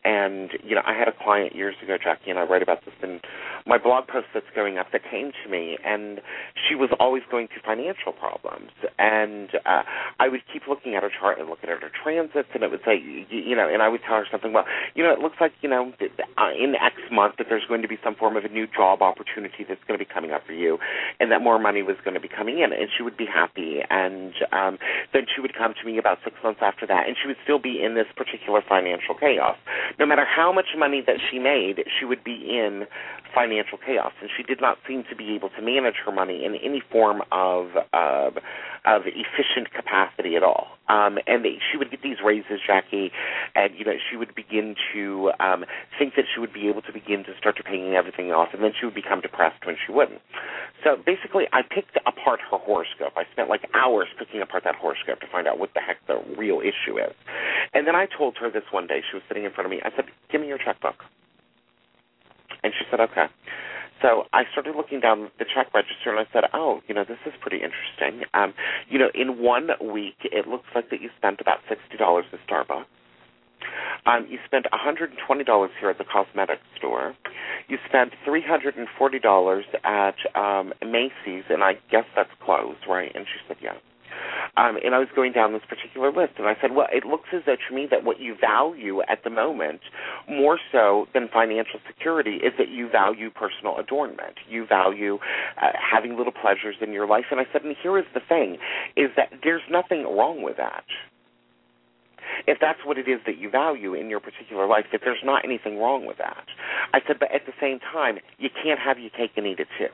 And you know, I had a client years ago, Jacki, and I write about this in my blog post that's going up. That came to me, and she was always going through financial problems. And uh, I would keep looking at her chart and looking at her transits, and it would say, you, know, and I would tell her something. Well, you know, it looks like you know, uh, in X month that there's going to be some form of a new job opportunity that's going to be coming up for you, and that more money was going to be coming in, and she would be happy. And um, then she would come to me about six months after that, and she would still be in this particular financial chaos no matter how much money that she made, she would be in financial chaos, and she did not seem to be able to manage her money in any form of of, of efficient capacity at all. Um, and they, she would get these raises, Jacki, and you know she would begin to um, think that she would be able to begin to start to paying everything off, and then she would become depressed when she wouldn't. So basically, I picked apart her horoscope. I spent like hours picking apart that horoscope to find out what the heck the real issue is. And then I told her this one day. She was sitting in front of me. I said, "Give me your checkbook." And she said, "Okay." So I started looking down the check register and I said, "Oh, you know, this is pretty interesting. Um, you know, in one week, it looks like that you spent about sixty dollars at Starbucks. Um, you spent $120 here at the cosmetic store. You spent $340 at um, Macy's, and I guess that's closed, right? And she said, yeah. Um, and I was going down this particular list, and I said, well, it looks as though to me that what you value at the moment, more so than financial security, is that you value personal adornment. You value uh, having little pleasures in your life. And I said, and here is the thing, is that there's nothing wrong with that if that's what it is that you value in your particular life, that there's not anything wrong with that. I said, but at the same time, you can't have your cake and eat it too.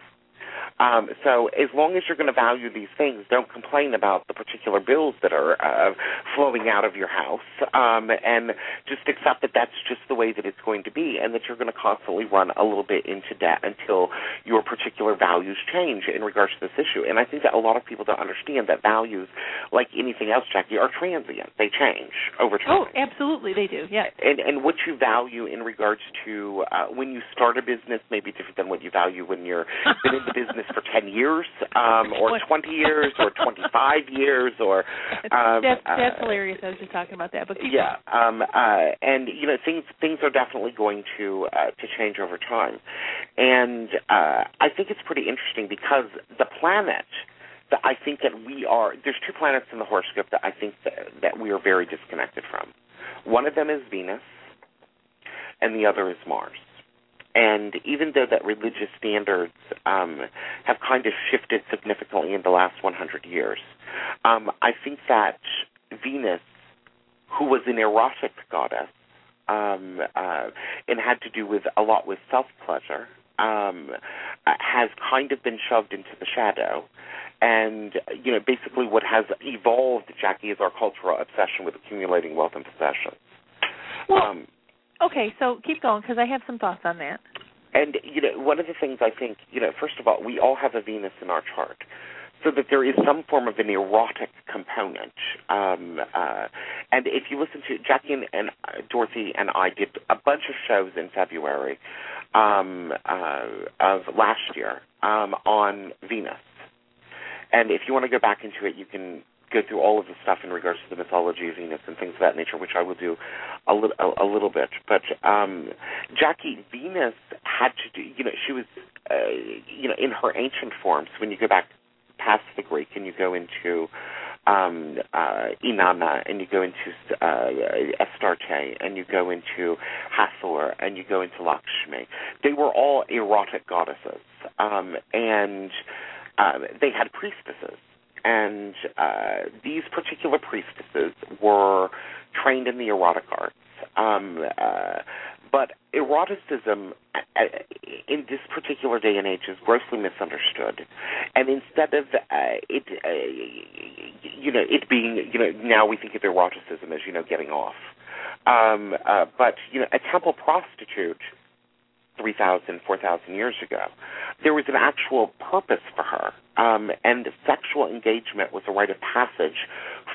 Um, so as long as you're going to value these things, don't complain about the particular bills that are uh, flowing out of your house, um, and just accept that that's just the way that it's going to be, and that you're going to constantly run a little bit into debt until your particular values change in regards to this issue. And I think that a lot of people don't understand that values, like anything else, Jacki, are transient. They change over time. Oh, absolutely, they do. Yeah. And, and what you value in regards to uh, when you start a business may be different than what you value when you're in the business for 10 years um, or 20 years or 25 years or um, that's that's uh, hilarious. I was just talking about that. But yeah, um, uh, and you know things things are definitely going to uh, to change over time, and uh, I think it's pretty interesting because the planet that I think that we are there's two planets in the horoscope that I think that, that we are very disconnected from. One of them is Venus, and the other is Mars. And even though that religious standards um, have kind of shifted significantly in the last 100 years, um, I think that Venus, who was an erotic goddess, um, uh, and had to do with a lot with self pleasure, um, has kind of been shoved into the shadow. And you know, basically, what has evolved, Jacki, is our cultural obsession with accumulating wealth and possessions. Well, um, okay, so keep going because I have some thoughts on that. and you know, one of the things I think, you know, first of all, we all have a Venus in our chart, so that there is some form of an erotic component. Um, uh, and if you listen to Jacki and, and uh, Dorothy and I did a bunch of shows in February um, uh, of last year um, on Venus, and if you want to go back into it, you can go through all of the stuff in regards to the mythology of Venus and things of that nature, which I will do a little a, a little bit. But um, Jacki Venus had to do, you know, she was, uh, you know, in her ancient forms. When you go back past the Greek and you go into um, uh, Inanna and you go into uh, Astarte and you go into Hathor and you go into Lakshmi, they were all erotic goddesses, um, and uh, they had priestesses and uh, these particular priestesses were trained in the erotic arts. Um, uh, but eroticism uh, in this particular day and age is grossly misunderstood, and instead of uh, it, uh, you know, it being, you know, now we think of eroticism as, you know, getting off. Um, uh, but you know, a temple prostitute 3,000, 4,000 years ago. There was an actual purpose for her, um, and sexual engagement was a rite of passage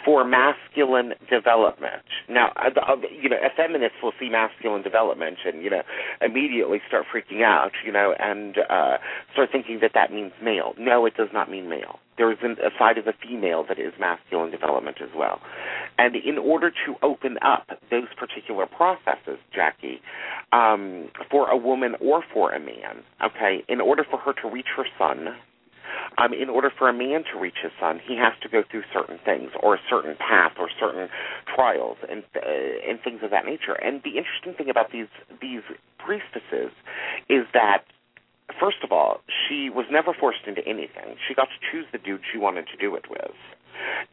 for masculine development. Now, uh, you know, a feminist will see masculine development and you know immediately start freaking out, you know, and uh, start thinking that that means male. No, it does not mean male. There is a side of the female that is masculine development as well. And in order to open up those particular processes, Jacki, um, for a woman or for a man, okay, in order for her to reach her son, um, in order for a man to reach his son, he has to go through certain things, or a certain path, or certain trials, and uh, and things of that nature. And the interesting thing about these these priestesses is that first of all, she was never forced into anything. She got to choose the dude she wanted to do it with.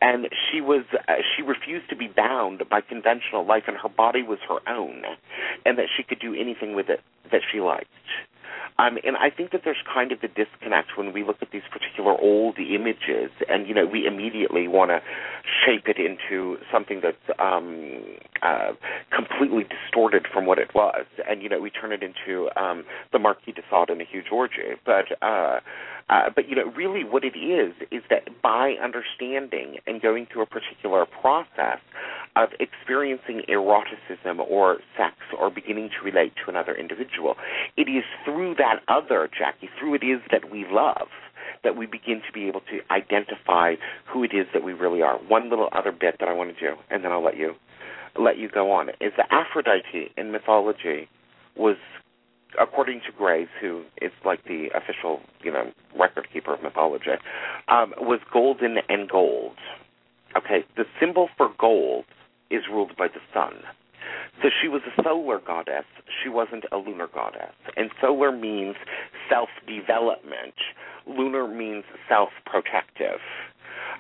And she was uh, she refused to be bound by conventional life and her body was her own and that she could do anything with it that she liked. Um, and I think that there's kind of a disconnect when we look at these particular old images, and you know, we immediately want to shape it into something that's um, uh, completely distorted from what it was, and you know, we turn it into um, the Marquis de Sade and a huge orgy. But uh, uh, but you know, really, what it is is that by understanding and going through a particular process of experiencing eroticism or sex or beginning to relate to another individual, it is through that other, Jacki, through it is that we love that we begin to be able to identify who it is that we really are. One little other bit that I want to do, and then I'll let you let you go on, is that Aphrodite in mythology was according to Graves, who is like the official, you know, record keeper of mythology, um, was golden and gold. Okay, the symbol for gold is ruled by the sun. So she was a solar goddess. She wasn't a lunar goddess. And solar means self development. Lunar means self protective.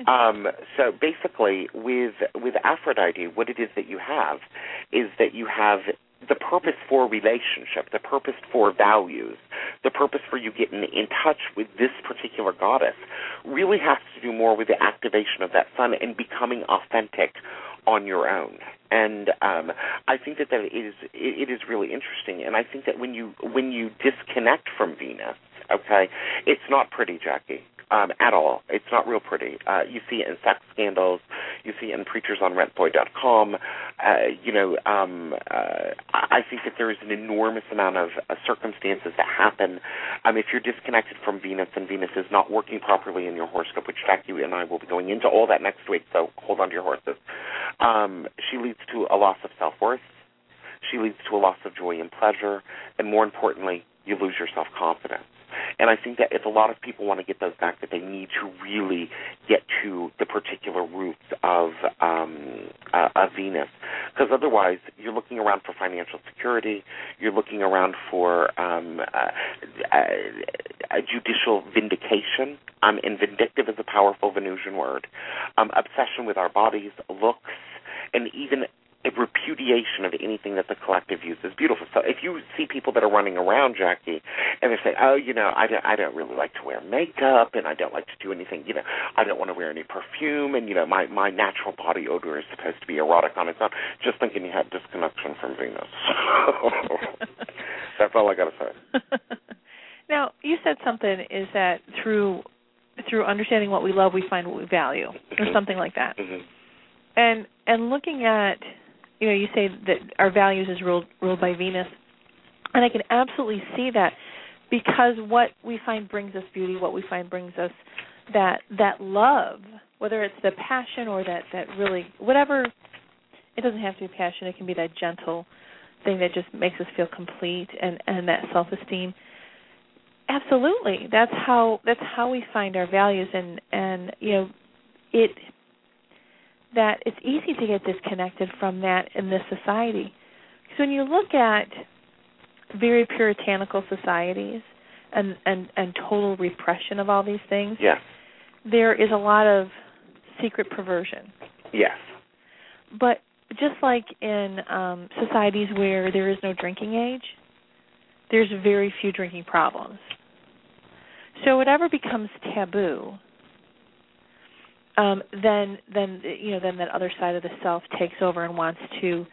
Um, so basically, with with Aphrodite, what it is that you have is that you have the purpose for relationship, the purpose for values, the purpose for you getting in touch with this particular goddess really has to do more with the activation of that sun and becoming authentic on your own. And um, I think that that is it, it is really interesting. And I think that when you when you disconnect from Venus, okay, it's not pretty, Jacki um, at all. It's not real pretty. Uh, you see it in sex scandals. You see it in preachersonrentboy.com. Uh, you know, um, uh, I think that there is an enormous amount of uh, circumstances that happen. Um, if you're disconnected from Venus and Venus is not working properly in your horoscope, which Jacki and I will be going into all that next week, so hold on to your horses. Um, she leads to a loss of self worth. She leads to a loss of joy and pleasure, and more importantly, you lose your self confidence. And I think that if a lot of people want to get those back, that they need to really get to the particular roots of um, uh, of Venus, because otherwise you're looking around for financial security, you're looking around for um, uh, uh, judicial vindication. Um, and vindictive is a powerful Venusian word. Um, obsession with our bodies, looks, and even a repudiation of anything that the collective views as beautiful. So if you see people that are running around, Jacki, and they say, "Oh, you know, I don't, I don't really like to wear makeup, and I don't like to do anything. You know, I don't want to wear any perfume, and you know, my my natural body odor is supposed to be erotic on its own." Just thinking you had disconnection from Venus. That's all I got to say. now, you said something is that through through understanding what we love, we find what we value, or Mhm. something like that. hmm And and looking at, you know, you say that our values is ruled ruled by Venus, and I can absolutely see that because what we find brings us beauty, what we find brings us that that love, whether it's the passion or that that really whatever. It doesn't have to be passion. It can be that gentle thing that just makes us feel complete and and that self esteem. Absolutely, that's how that's how we find our values and and you know it that it's easy to get disconnected from that in this society. Because when you look at very puritanical societies and, and, and total repression of all these things, Yes. there is a lot of secret perversion. Yes. But just like in um, societies where there is no drinking age, there's very few drinking problems. So whatever becomes taboo, um, then then you know then that other side of the self takes over and wants to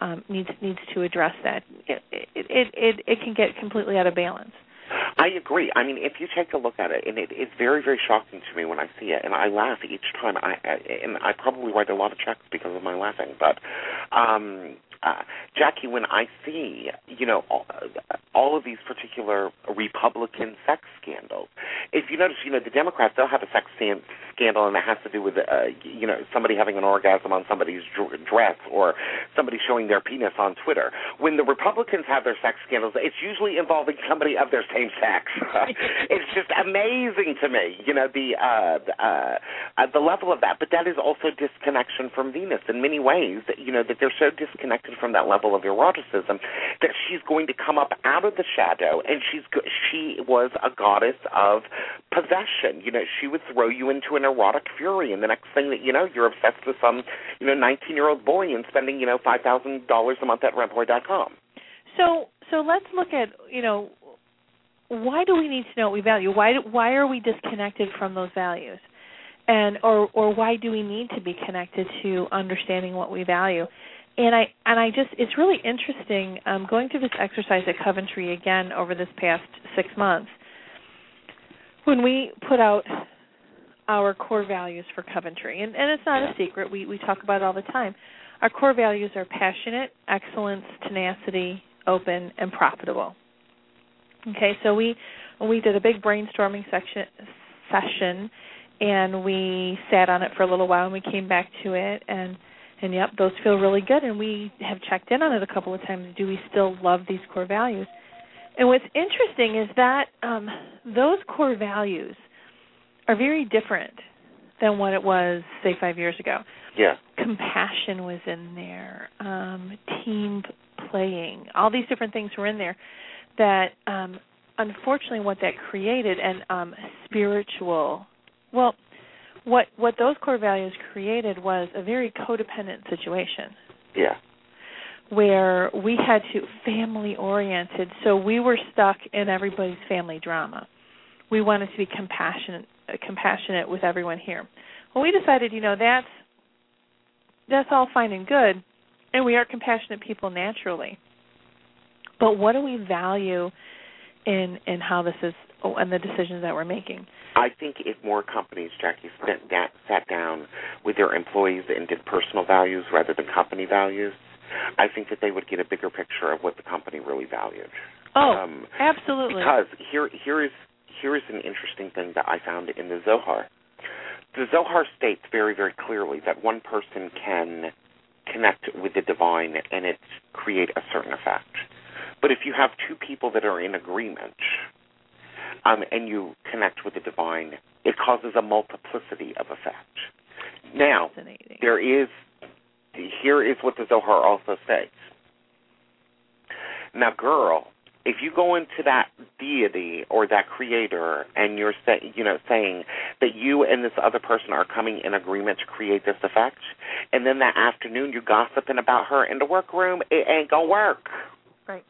um, needs needs to address that. It it, it it it can get completely out of balance. I agree. I mean, if you take a look at it, and it, it's very, very shocking to me when I see it, and I laugh each time. I, I and I probably write a lot of checks because of my laughing. But, um, uh, Jacki, when I see, you know, all, all of these particular Republican sex scandals, if you notice, you know, the Democrats they'll have a sex scandal, and it has to do with, uh, you know, somebody having an orgasm on somebody's dr- dress or somebody showing their penis on Twitter. When the Republicans have their sex scandals, it's usually involving somebody of their same sex. it's just amazing to me, you know, the uh, uh, uh, the level of that. But that is also disconnection from Venus in many ways. You know that they're so disconnected from that level of eroticism that she's going to come up out of the shadow, and she's she was a goddess of possession. You know, she would throw you into an erotic fury, and the next thing that you know, you're obsessed with some you know 19 year old boy and spending you know five thousand dollars a month at rentboy.com. So so let's look at you know why do we need to know what we value? Why why are we disconnected from those values? And or or why do we need to be connected to understanding what we value? And I and I just it's really interesting um going through this exercise at Coventry again over this past 6 months. When we put out our core values for Coventry, and, and it's not a secret, we, we talk about it all the time. Our core values are passionate, excellence, tenacity, open, and profitable. Okay, so we we did a big brainstorming section session, and we sat on it for a little while, and we came back to it, and and yep, those feel really good, and we have checked in on it a couple of times. Do we still love these core values? And what's interesting is that um, those core values are very different than what it was, say, five years ago. Yeah. Compassion was in there, um, team playing, all these different things were in there that um unfortunately what that created and um spiritual well what what those core values created was a very codependent situation. Yeah. where we had to family oriented so we were stuck in everybody's family drama. We wanted to be compassionate compassionate with everyone here. Well we decided you know that's that's all fine and good and we are compassionate people naturally. But what do we value in in how this is and the decisions that we're making I think if more companies, Jacki, spent that, sat down with their employees and did personal values rather than company values, I think that they would get a bigger picture of what the company really valued. oh Um, absolutely Because here, here is here is an interesting thing that I found in the Zohar. The Zohar states very, very clearly that one person can connect with the divine and it create a certain effect. But if you have two people that are in agreement, um, and you connect with the divine, it causes a multiplicity of effect. Now, there is here is what the Zohar also says. Now, girl, if you go into that deity or that creator and you're say, you know saying that you and this other person are coming in agreement to create this effect, and then that afternoon you gossiping about her in the workroom, it ain't gonna work. Right.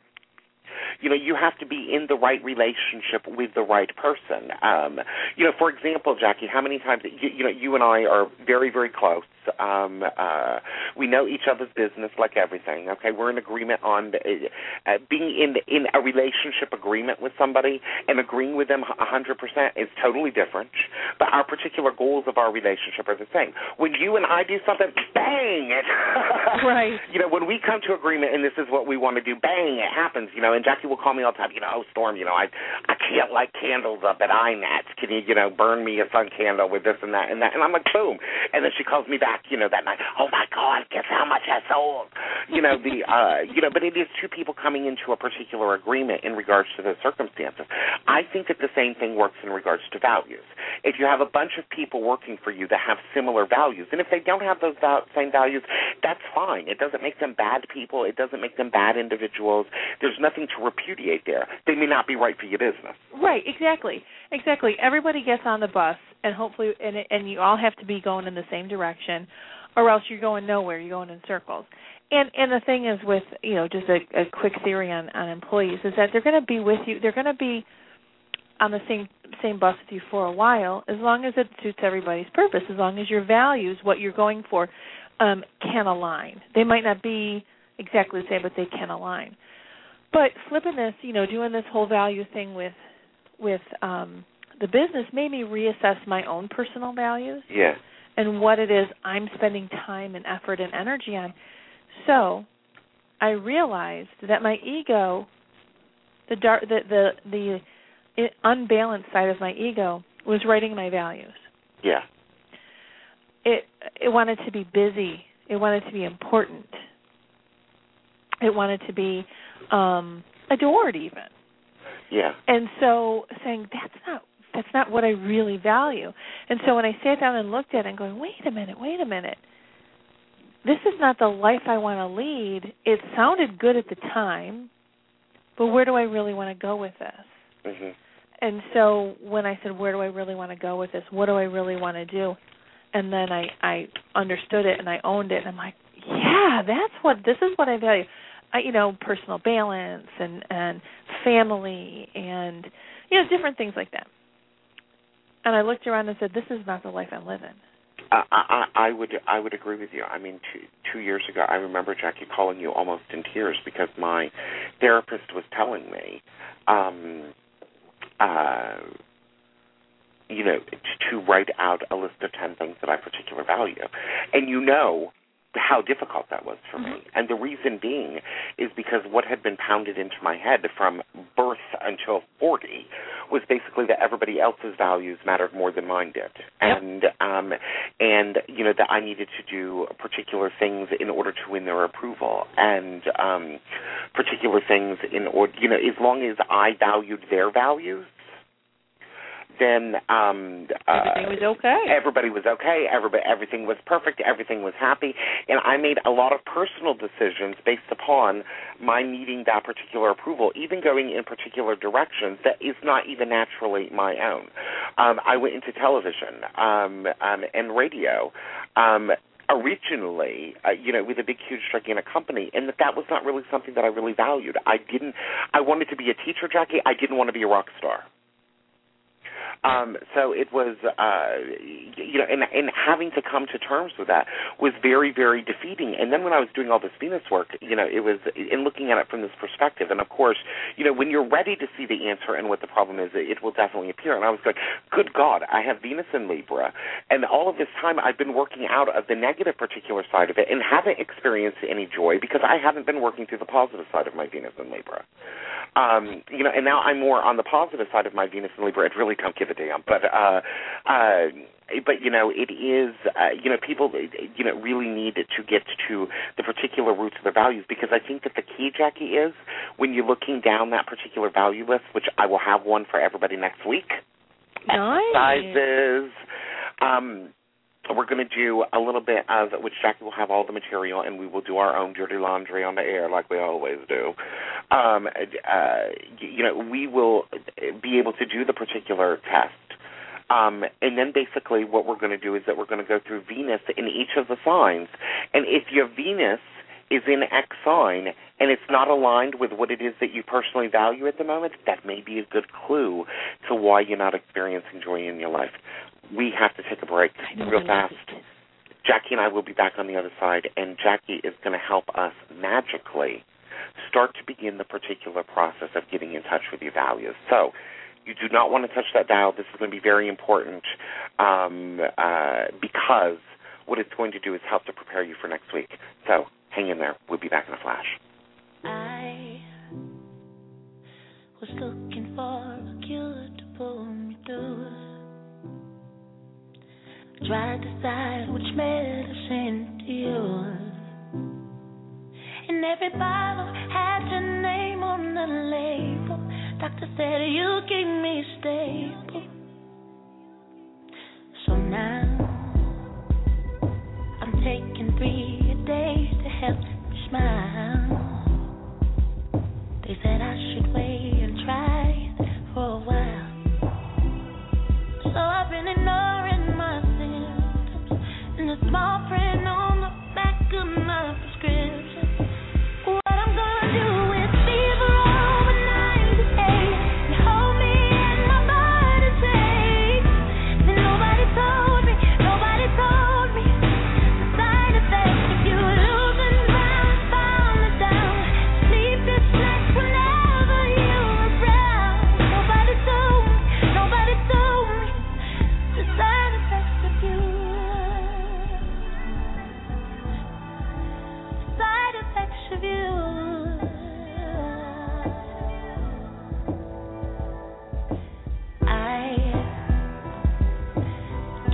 You know, you have to be in the right relationship with the right person. Um, you know, for example, Jacki, how many times you, you know you and I are very, very close. Um, uh, we know each other's business like everything. Okay, we're in agreement on uh, uh, being in in a relationship agreement with somebody and agreeing with them a hundred percent is totally different. But our particular goals of our relationship are the same. When you and I do something, bang! It Right. You know, when we come to agreement and this is what we want to do, bang! It happens. You know, and Jacki will call me all the time. You know, oh Storm, you know, I I can't light candles up at INATS. Can you you know burn me a sun candle with this and that and that? And I'm like, boom! And then she calls me back. You know, that night. Oh my God! Guess how much I sold? You know the uh you know, but it is two people coming into a particular agreement in regards to the circumstances. I think that the same thing works in regards to values. If you have a bunch of people working for you that have similar values, and if they don't have those val- same values, that's fine. It doesn't make them bad people. It doesn't make them bad individuals. There's nothing to repudiate there. They may not be right for your business. Right, exactly. Exactly. Everybody gets on the bus and hopefully and and you all have to be going in the same direction or else you're going nowhere, you're going in circles. And and the thing is with, you know, just a, a quick theory on on employees is that they're going to be with you, they're going to be on the same same bus with you for a while as long as it suits everybody's purpose, as long as your values, what you're going for, um can align. They might not be exactly the same, but they can align. But flipping this, you know, doing this whole value thing with with um the business made me reassess my own personal values Yeah. and what it is I'm spending time and effort and energy on. So, I realized that my ego, the dark, the the the unbalanced side of my ego, was writing my values. Yeah. It it wanted to be busy. It wanted to be important. It wanted to be um adored even. Yeah. And so saying that's not that's not what I really value. And so when I sat down and looked at it and going, wait a minute, wait a minute. This is not the life I want to lead. It sounded good at the time, but where do I really want to go with this? Mhm. And so when I said, where do I really want to go with this? What do I really want to do? And then I I understood it and I owned it and I'm like, yeah, that's what this is what I value. I, you know, personal balance and and family and you know different things like that. And I looked around and said, this is not the life I'm living. I, I I would I would agree with you. I mean, two two years ago, I remember Jacki calling you almost in tears because my therapist was telling me, um, uh, you know, t- to write out a list of ten things that I particularly value, and you know how difficult that was for me. And the reason being is because what had been pounded into my head from birth until 40 was basically that everybody else's values mattered more than mine did. And um and you know that I needed to do particular things in order to win their approval and um particular things in order you know as long as I valued their values then um uh, Everything was okay. everybody was okay everybody everything was perfect everything was happy and i made a lot of personal decisions based upon my needing that particular approval even going in particular directions that is not even naturally my own um i went into television um um and radio um originally, uh, you know, with a big, huge, gigantic company, and that that was not really something that I really valued. I didn't. I wanted to be a teacher, Jacki. I didn't want to be a rock star. Um, so it was, uh, you know, and, and having to come to terms with that was very, very defeating. And then when I was doing all this Venus work, you know, it was in looking at it from this perspective. And of course, you know, when you're ready to see the answer and what the problem is, it will definitely appear. And I was going, good God, I have Venus in Libra, and all of this time I've been working out of the negative particular side of it and haven't experienced any joy because I haven't been working through the positive side of my Venus in Libra. Um, you know, and now I'm more on the positive side of my Venus in Libra. I really don't give a damn, but uh, uh, but you know, it is uh, you know people you know really need to get to the particular roots of their values because I think that the key, Jacki, is when you're looking down that particular value list, which I will have one for everybody next week. Nice. Exercises. Um, we're going to do a little bit of which Jacki will have all the material, and we will do our own dirty laundry on the air like we always do. Um, uh, you know, we will be able to do the particular test. Um, and then basically what we're going to do is that we're going to go through Venus in each of the signs. And if your Venus is in X sign and it's not aligned with what it is that you personally value at the moment, that may be a good clue to why you're not experiencing joy in your life. We have to take a break real fast. Jacki and I will be back on the other side, and Jacki is going to help us magically start to begin the particular process of getting in touch with your values. So, you do not want to touch that dial. This is going to be very important um, uh, because what it's going to do is help to prepare you for next week. So, hang in there. We'll be back in a flash. I was looking Tried to decide which medicine to use. And every bottle had your name on the label. Doctor said you keep me stable. So now I'm taking three a day to help me smile. They said I should wait and try for a while. So I've been ignoring small print on the back of my prescription.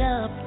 up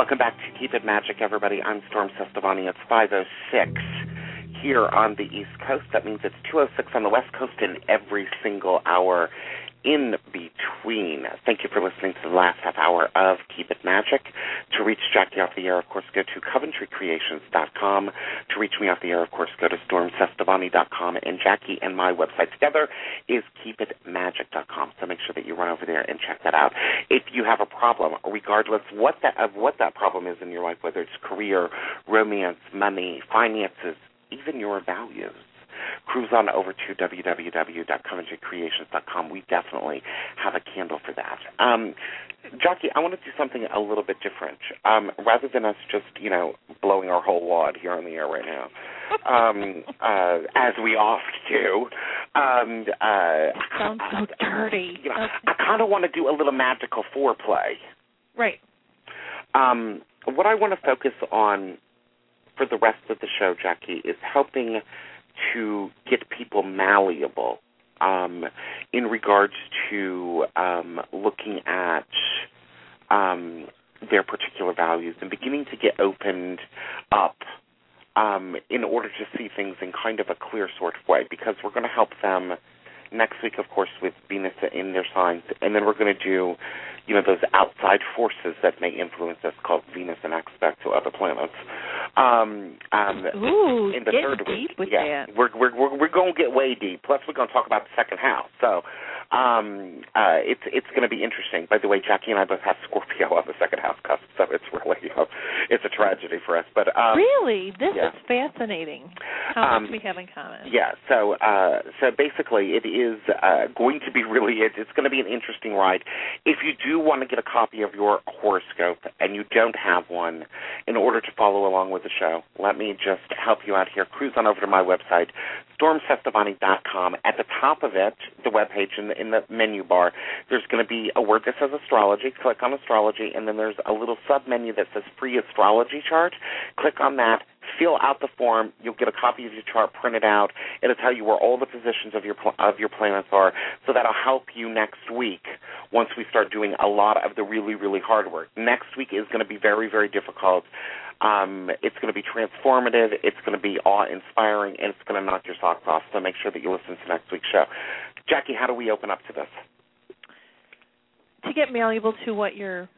welcome back to Keep It Magic, everybody. I'm Storm Cestavani. It's 506 here on the East Coast. That means it's 206 on the West Coast in every single hour in between. Thank you for listening to the last half hour of Keep It Magic. To reach Jacki off the air, of course, go to CoventryCreations.com. To reach me off the air, of course, go to StormCestavani.com. And Jacki and my website together is KeepItMagic.com. So make sure that you run over there and check that out. If you have a problem, regardless what that, of what that problem is in your life, whether it's career, romance, money, finances, even your values, cruise on over to www.coventrycreations.com. We definitely have a candle for that. Um, Jacki, I want to do something a little bit different. Um, rather than us just, you know, blowing our whole wad here on the air right now, um, uh, as we oft do. Um, uh, Sounds so dirty. You know, Okay. I kind of want to do a little magical foreplay. Right. Um, what I want to focus on for the rest of the show, Jacki, is helping to get people malleable um, in regards to um, looking at um, their particular values and beginning to get opened up um, in order to see things in kind of a clear sort of way. Because we're going to help them next week, of course, with Venus in their signs, and then we're going to do, you know, those outside forces that may influence us, called Venus and aspect to other planets. Um, um, Ooh, in the third deep week, with yeah, that. we're we're we're, we're going to get way deep. Plus, we're going to talk about the second house. So, um, uh, it's it's going to be interesting. By the way, Jacki and I both have Scorpio on the second house cusp, so it's really you know, it's a tragedy for us. But um, really, this yeah. is fascinating. How Um, much we have in common. Yeah, so uh, so basically, it is uh, going to be really it, it's going to be an interesting ride. If you do want to get a copy of your horoscope and you don't have one, in order to follow along with the show, let me just help you out here. Cruise on over to my website, stormcestavani.com. At the top of it, the webpage in the in the menu bar, there's going to be a word that says astrology. Click on astrology, and then there's a little sub menu that says free astrology chart. Click on that fill out the form. You'll get a copy of your chart printed out. It'll tell you where all the positions of your pl- of your planets are. So that'll help you next week once we start doing a lot of the really really hard work. Next week is going to be very very difficult. Um, it's going to be transformative. It's going to be awe inspiring, and it's going to knock your socks off. So make sure that you listen to next week's show. Jacki, how do we open up to this? To get malleable to what your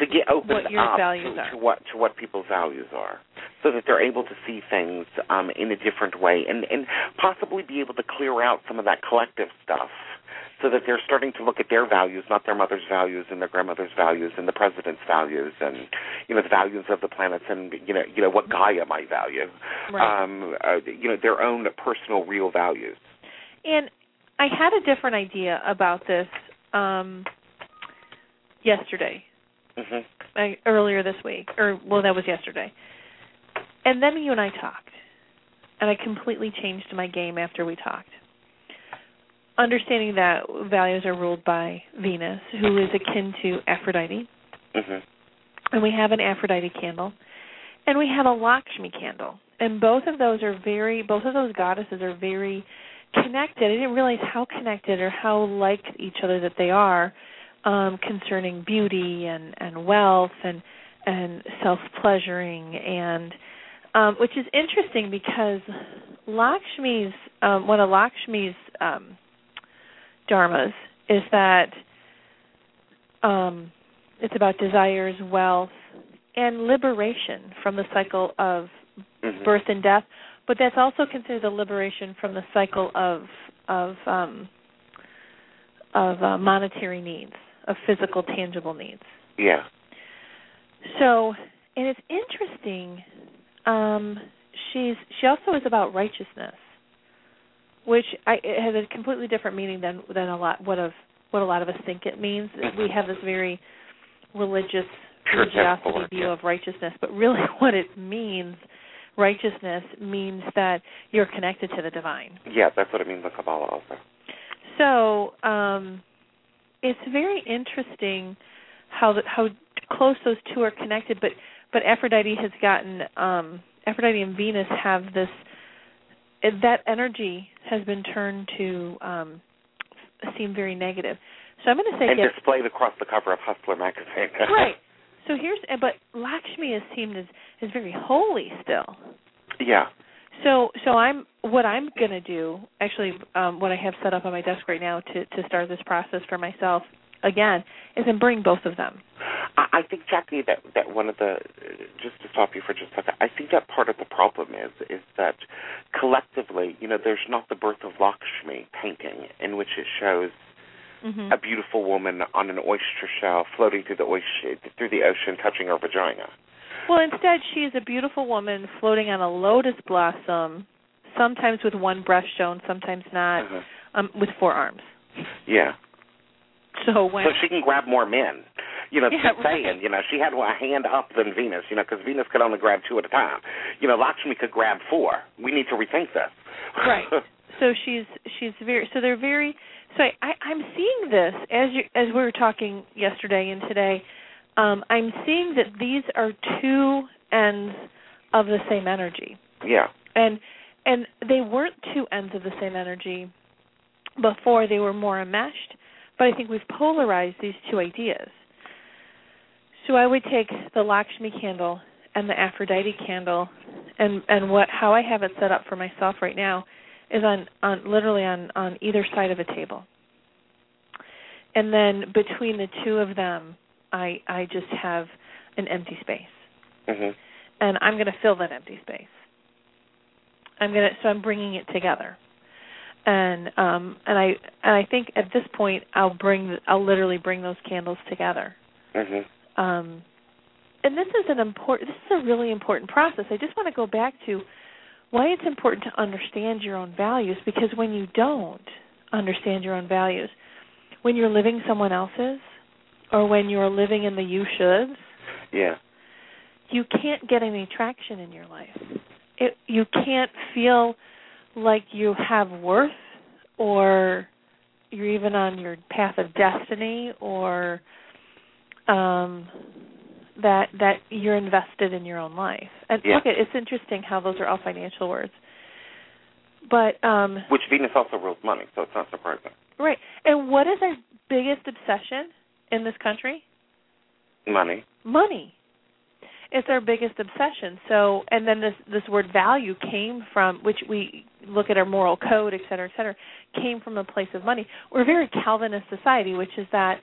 to get opened What your up values to, are. to what to what people's values are, so that they're able to see things um, in a different way, and and possibly be able to clear out some of that collective stuff, so that they're starting to look at their values, not their mother's values and their grandmother's values and the president's values, and you know the values of the planets, and you know you know what Gaia might value, Right. um, uh, you know their own personal real values. And I had a different idea about this um yesterday, Mhm. I, earlier this week, or well, that was yesterday. And then you and I talked, and I completely changed my game after we talked. Understanding that values are ruled by Venus, who is akin to Aphrodite, Mhm. and we have an Aphrodite candle, and we have a Lakshmi candle, and both of those are very, both of those goddesses are very connected. I didn't realize how connected or how like each other that they are um, concerning beauty and and wealth and and self pleasuring and um, which is interesting because Lakshmi's um, one of Lakshmi's um, dharmas is that um, it's about desires, wealth, and liberation from the cycle of Mhm. birth and death. But that's also considered a liberation from the cycle of of um, of uh, monetary needs, of physical, tangible needs. Yeah. So, and it's interesting. Um, she's she also is about righteousness, which I, it has a completely different meaning than than a lot what of what a lot of us think it means. We have this very religious religiosity view of righteousness, but really what it means, righteousness means that you're connected to the divine. Yeah, that's what it means in Kabbalah also. So um, it's very interesting how the, how close those two are connected. But but Aphrodite has gotten um, Aphrodite and Venus have this that energy has been turned to um, seem very negative. So I'm going to say and yes. displayed across the cover of Hustler magazine. right. So here's but Lakshmi is seen as is very holy still. yeah. So so I'm what I'm gonna do actually um, what I have set up on my desk right now to to start this process for myself again is in bring both of them. I, think Jackie that that one of the just to stop you for just a second, I think that part of the problem is is that collectively, you know, there's not the birth of Lakshmi painting in which it shows Mm-hmm. a beautiful woman on an oyster shell floating through the ocean through the ocean touching her vagina. Well, instead she is a beautiful woman floating on a lotus blossom, sometimes with one breast shown, sometimes not, Uh-huh. um, with four arms. Yeah. So when So she can grab more men. You know, Yeah, just saying, you know, she had a hand up than Venus, you know, because Venus could only grab two at a time. You know, Lakshmi could grab four. We need to rethink this. Right. so she's she's very so they're very so I, I I'm seeing this as you as we were talking yesterday and today um I'm seeing that these are two ends of the same energy yeah. and and they weren't two ends of the same energy before they were more enmeshed but I think we've polarized these two ideas so I would take the Lakshmi candle and the Aphrodite candle and and what how I have it set up for myself right now is on on literally on on either side of a table. And then between the two of them, I I just have an empty space. Mhm. And I'm going to fill that empty space. I'm going to so I'm bringing it together. And um and I and I think at this point I'll bring I'll literally bring those candles together. mm-hmm. Um and this is an important this is a really important process. I just want to go back to why it's important to understand your own values because when you don't understand your own values, when you're living someone else's or when you're living in the you shoulds, Yeah. you can't get any traction in your life. It you can't feel like you have worth or you're even on your path of destiny or um that that you're invested in your own life. And Yeah. look, it's interesting how those are all financial words. But um Which Venus also rules money, so it's not surprising. right. And what is our biggest obsession in this country? Money. Money. It's our biggest obsession. So and then this this word value came from which we look at our moral code, et cetera, et cetera, came from a place of money. We're a very Calvinist society, which is that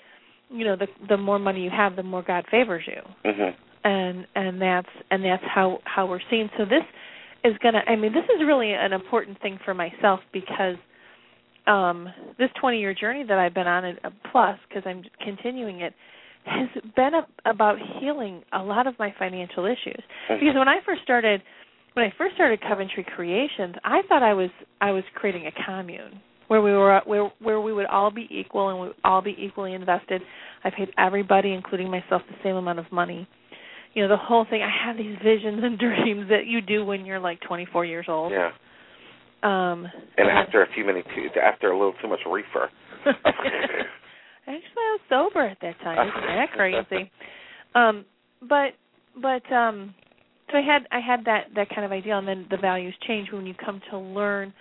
you know the the more money you have, the more God favors you. Mhm. and and that's and that's how how we're seen so this is to i mean this is really an important thing for myself because um this 20 year journey that i've been on and uh, plus because i'm continuing it has been a, about healing a lot of my financial issues because when i first started when i first started coventry creations i thought i was i was creating a commune where we were where where we would all be equal and we would all be equally invested. I paid everybody, including myself, the same amount of money. You know, the whole thing. I have these visions and dreams that you do when you're like 24 years old. Yeah. Um, And after a few minutes, after a little too much reefer. Actually, I was sober at that time. Isn't that crazy? Um, but but um, so I had I had that that kind of ideal, and then the values change when you come to learn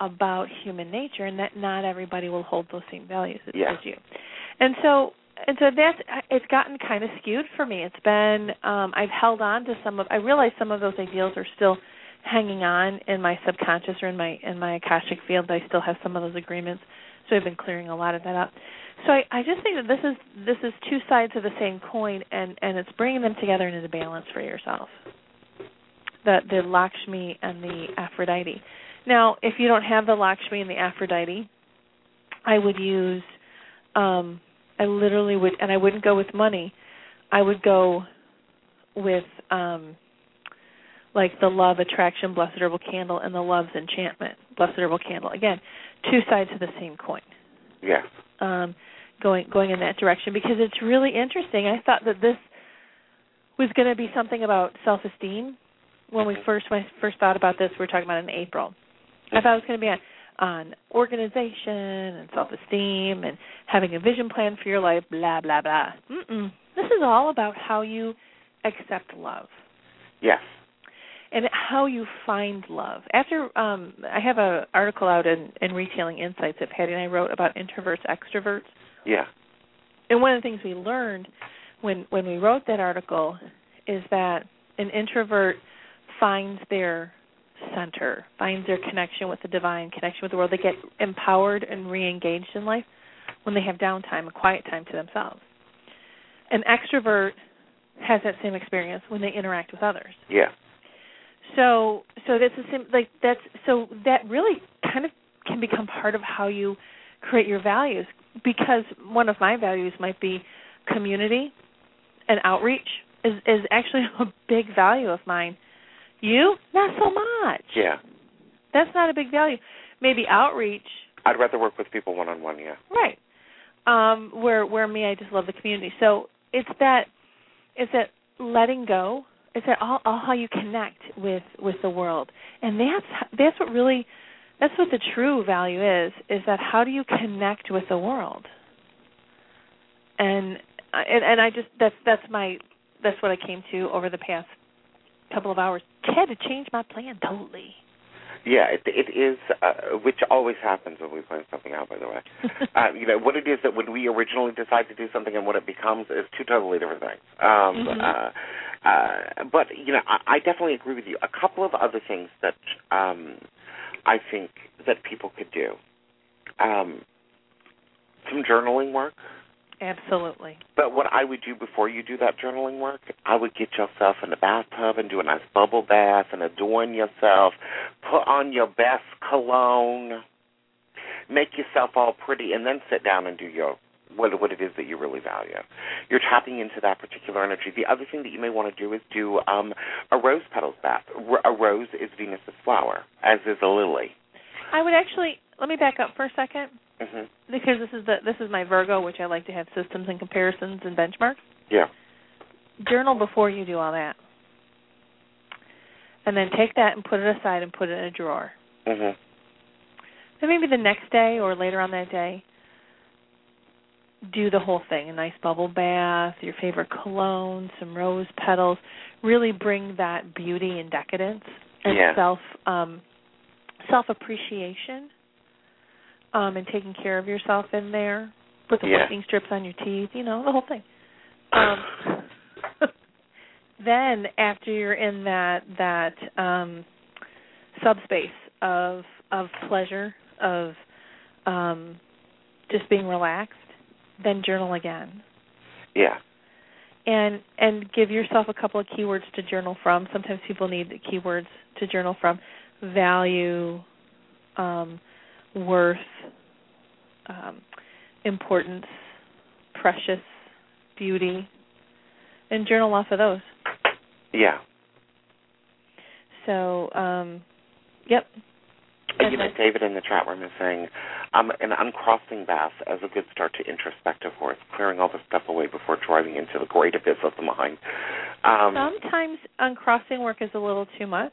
about human nature, and that not everybody will hold those same values as, Yeah. as you. And so and so that's it's gotten kind of skewed for me. It's been um, I've held on to some of I realize some of those ideals are still hanging on in my subconscious or in my in my akashic field. I still have some of those agreements, so I've been clearing a lot of that up. So I, I just think that this is this is two sides of the same coin, and and it's bringing them together into balance for yourself. The the Lakshmi and the Aphrodite. Now, if you don't have the Lakshmi and the Aphrodite, I would use. um I literally would, and I wouldn't go with money. I would go with um like the love attraction blessed herbal candle and the love's enchantment blessed herbal candle again two sides of the same coin Yes. Um, going going in that direction because it's really interesting. I thought that this was going to be something about self esteem when we first when I first thought about this. We were talking about it in April. I thought it was going to be on, on organization and self esteem and having a vision plan for your life. Blah blah blah. Mm-mm. This is all about how you accept love Yes. And how you find love. After um I have an article out in, in Retailing Insights that Patty and I wrote about introverts, extroverts. Yeah. And one of the things we learned when when we wrote that article is that an introvert finds their center, finds their connection with the divine, connection with the world. They get empowered and re-engaged in life when they have downtime, a quiet time to themselves. An extrovert has that same experience when they interact with others. Yeah. So so that's the same like that's so that really kind of can become part of how you create your values because one of my values might be community and outreach is is actually a big value of mine. You not so much. Yeah. That's not a big value. Maybe outreach, I'd rather work with people one on one. Yeah. right? Um, where where me, I just love the community. So it's that it's that letting go. That all, all how you connect with with the world, and that's that's what really that's what the true value is. Is that how do you connect with the world? And and, and I just that's that's my that's what I came to over the past couple of hours. Had to change my plan totally. Yeah, it, it is, uh, which always happens when we plan something out. By the way, uh, you know what it is that when we originally decide to do something and what it becomes is two totally different things. Um, Mhm. uh, uh, but you know, I, I definitely agree with you. A couple of other things that um, I think that people could do: um, some journaling work. Absolutely. But what I would do before you do that journaling work, I would get yourself in the bathtub and do a nice bubble bath and adorn yourself. Put on your best cologne. Make yourself all pretty, and then sit down and do your what what it is that you really value. You're tapping into that particular energy. The other thing that you may want to do is do um, a rose petals bath. A rose is Venus's flower, as is a lily. I would actually let me back up for a second hmm because this is the this is my Virgo, which I like to have systems and comparisons and benchmarks. Yeah. Journal before you do all that, and then take that and put it aside and put it in a drawer. hmm Then maybe the next day or later on that day, do the whole thing: a nice bubble bath, your favorite cologne, some rose petals. Really bring that beauty and decadence and Yeah. self um, self appreciation, um, and taking care of yourself in there. Put the Yeah. whitening strips on your teeth, you know, the whole thing. Um, then after you're in that that um, subspace of of pleasure of um, just being relaxed, then journal again Yeah. and and give yourself a couple of keywords to journal from. Sometimes people need the keywords to journal from: value, um, worth, um, importance, precious, beauty, and journal off of those. Yeah. So, um, yep. You know, David in the chat room is saying, um, an uncrossing bath as a good start to introspective work, clearing all the stuff away before driving into the great abyss of the mind. Um, Sometimes uncrossing work is a little too much.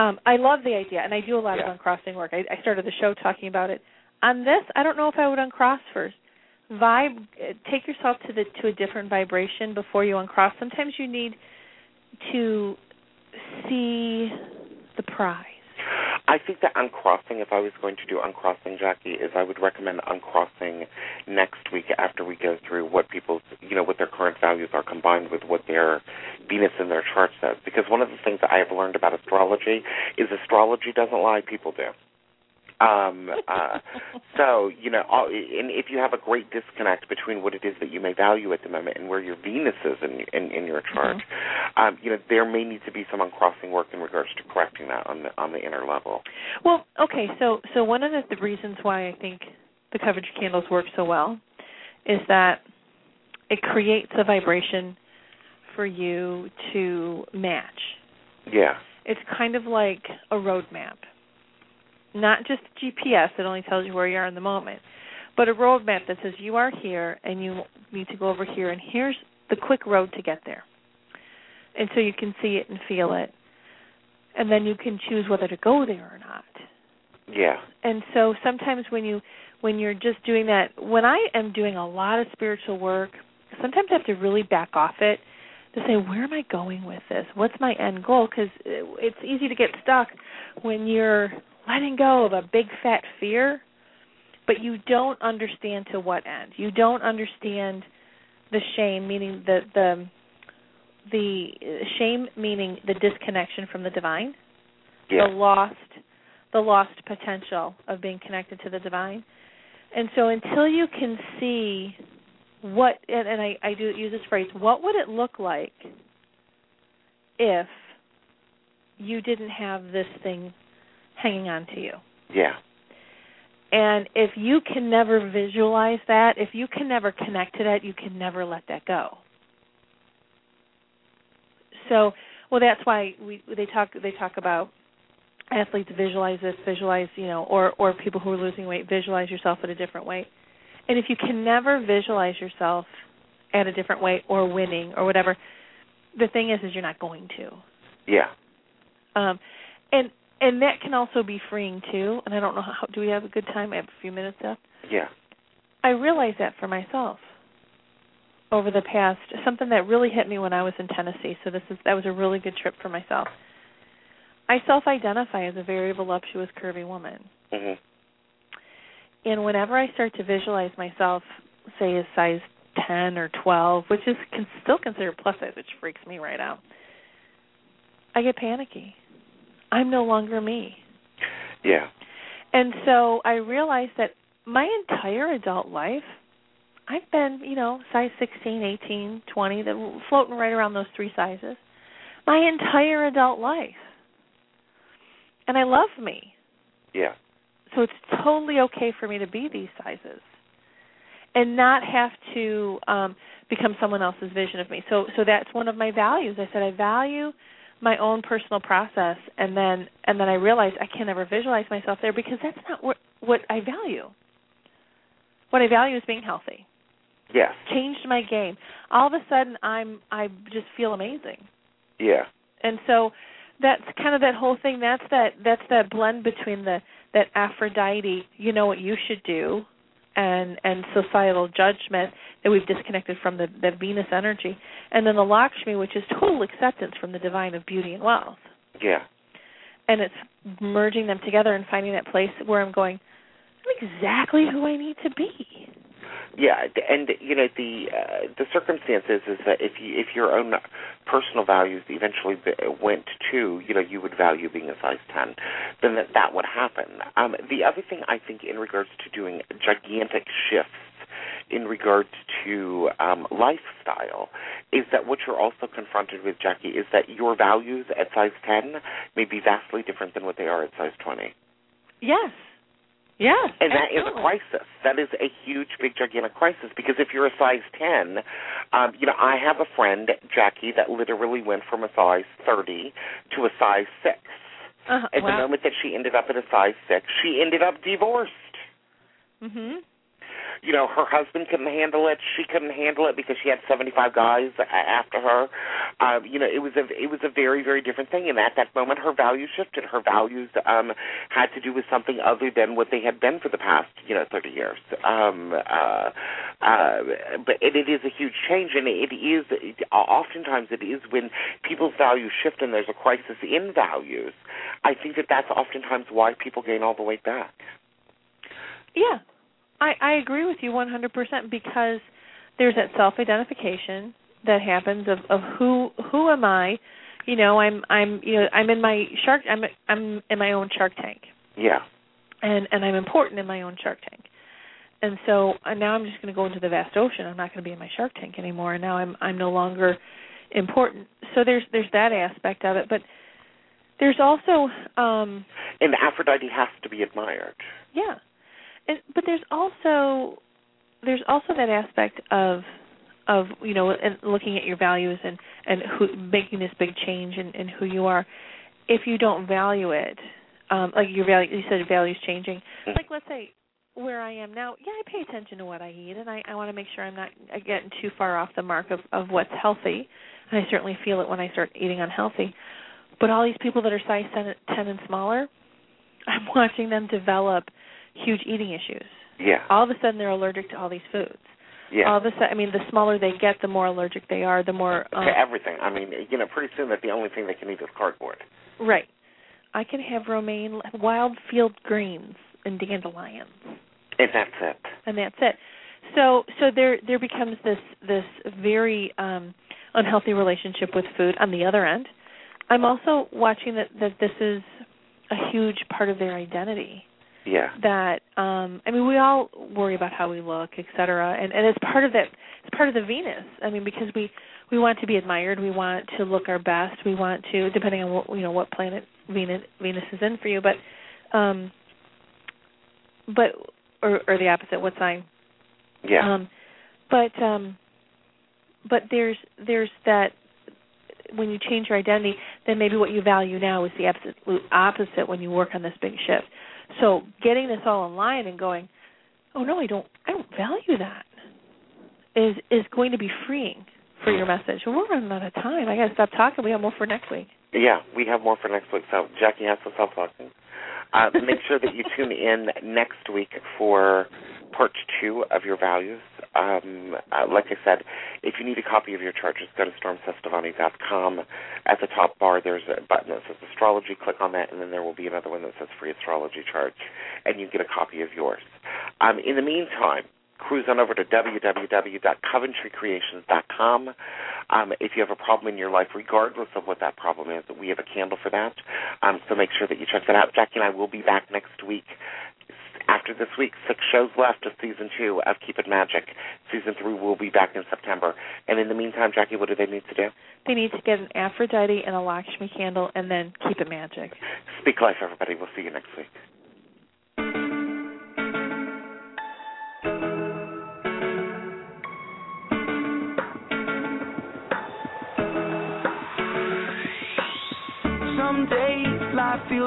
Um, I love the idea, and I do a lot Yeah. of uncrossing work. I, I started the show talking about it. On this, I don't know if I would uncross first. Vibe, uh, take yourself to the to a different vibration before you uncross. Sometimes you need to see the prize. I think that uncrossing, if I was going to do uncrossing, Jacki, is I would recommend uncrossing next week after we go through what people's, you know, what their current values are combined with what their Venus in their chart says. Because one of the things that I have learned about astrology is astrology doesn't lie, people do. Um, uh, so you know, all, and if you have a great disconnect between what it is that you may value at the moment and where your Venus is in in, in your chart, um, you know, there may need to be some uncrossing work in regards to correcting that on the on the inner level. Well, okay, so so one of the, the reasons why I think the coverage candles work so well is that it creates a vibration for you to match. Yeah, It's kind of like a roadmap. Not just GPS that only tells you where you are in the moment, but a roadmap that says you are here and you need to go over here and here's the quick road to get there. And so you can see it and feel it. And then you can choose whether to go there or not yeah, and so sometimes when you when you're just doing that when i am doing a lot of spiritual work sometimes i have to really back off it to say where am i going with this what's my end goal because uh, it's easy to get stuck when you're letting go of a big fat fear but you don't understand to what end. You don't understand the shame meaning the the the shame meaning the disconnection from the divine. Yeah, the lost the lost potential of being connected to the divine. And so until you can see what and, and I, I do use this phrase, what would it look like if you didn't have this thing hanging on to you? yeah, And if you can never visualize that, if you can never connect to that, you can never let that go. So, well, that's why we they talk they talk about athletes visualize this, visualize you know, or or people who are losing weight visualize yourself at a different weight. And if you can never visualize yourself at a different weight or winning or whatever, the thing is, is you're not going to. yeah, Um, and and that can also be freeing too. And I don't know how. Do we have a good time? I have a few minutes left. yeah, I realized that for myself over the past something that really hit me when I was in Tennessee. So this is that was a really good trip for myself. I self-identify as a very voluptuous, curvy woman, hmm and whenever I start to visualize myself, say as size ten or twelve, which is can still considered plus size, which freaks me right out, I get panicky. I'm no longer me. yeah, And so I realized that my entire adult life, I've been, you know, size 16, 18, 20, that floating right around those three sizes. My entire adult life. And I love me. yeah, So it's totally okay for me to be these sizes and not have to um become someone else's vision of me. So so that's one of my values. I said I value my own personal process and then and then I realized I can never visualize myself there because that's not what what I value. What I value is being healthy. yes, Changed my game. All of a sudden I'm I just feel amazing. yeah, And so that's kind of that whole thing that's that that's that blend between the that Aphrodite, you know what you should do and and societal judgment that we've disconnected from the, the Venus energy, and then the Lakshmi, which is total acceptance from the divine of beauty and wealth. yeah, And it's merging them together and finding that place where I'm going, I'm exactly who I need to be. Yeah. And you know the uh, the circumstances is that if you if your own personal values eventually went to you know you would value being a size ten, then that that would happen. Um, the other thing I think in regards to doing gigantic shifts in regards to um, lifestyle is that what you're also confronted with, Jacki, is that your values at size 10 may be vastly different than what they are at size 20. Yes. Yes. And that is a crisis. That is a huge, big, gigantic crisis because if you're a size 10, um, you know, I have a friend, Jacki, that literally went from a size 30 to a size 6. Uh-huh. At the moment that she ended up at a size 6, she ended up divorced. Mhm. You know, her husband couldn't handle it. She couldn't handle it because she had 75 guys after her. Um, you know, it was a it was a very very different thing. And at that moment, her values shifted. Her values um, had to do with something other than what they had been for the past you know 30 years. Um, uh, uh, but it, it is a huge change, and it is oftentimes it is when people's values shift and there's a crisis in values. I think that that's oftentimes why people gain all the weight back. Yeah, I I agree with you 100% because there's that self-identification that happens of of who who am I? You know, I'm I'm you know I'm in my shark I'm I'm in my own shark tank. Yeah. And and I'm important in my own shark tank. And so uh, now I'm just going to go into the vast ocean. I'm not going to be in my shark tank anymore. And now I'm I'm no longer important. So there's there's that aspect of it, but there's also um And Aphrodite has to be admired. yeah. And but there's also there's also that aspect of of you know and looking at your values and and who making this big change in, in who you are. If you don't value it, um like your value you said values changing. Like let's say where I am now, yeah, I pay attention to what I eat and I, I want to make sure I'm not getting too far off the mark of, of what's healthy. And I certainly feel it when I start eating unhealthy. But all these people that are size 10, 10 and smaller, I'm watching them develop huge eating issues. Yeah. All of a sudden, they're allergic to all these foods. Yeah. All of a sudden, I mean, the smaller they get, the more allergic they are. The more um, to everything. I mean, you know, pretty soon that the only thing they can eat is cardboard. right. I can have romaine, wild field greens, and dandelions, And that's it. and that's it. So, so there there becomes this this very um unhealthy relationship with food. On the other end, I'm also watching that that this is a huge part of their identity. Yeah. that um I mean we all worry about how we look, et cetera, and and it's part of that it's part of the Venus. I mean because we we want to be admired, we want to look our best, we want to depending on what you know what planet Venus Venus is in for you, but um but or or the opposite, what sign? Yeah. Um but um but there's there's that when you change your identity, then maybe what you value now is the absolute opposite when you work on this big shift. So getting this all in line and going, oh no, I don't, I don't value that, is is going to be freeing for your message. We're running out of time. I got to stop talking. We have more for next week. Yeah, we have more for next week. So Jacki has to stop talking. Uh, make sure that you tune in next week for part two of your values. Um, uh, like I said, if you need a copy of your chart, just go to stormcestavani.com. At the top bar, there's a button that says astrology. Click on that, and then there will be another one that says free astrology chart, and you get a copy of yours. Um, in the meantime, cruise on over to www.coventrycreations.com. Um, if you have a problem in your life, regardless of what that problem is, we have a candle for that. Um, so make sure that you check that out. Jacki and I will be back next week. After this week, six shows left of season two of Keep It Magic. Season three will be back in September. And in the meantime, Jacki, what do they need to do? They need to get an Aphrodite and a Lakshmi candle, and then keep it magic. Speak life, everybody. We'll see you next week.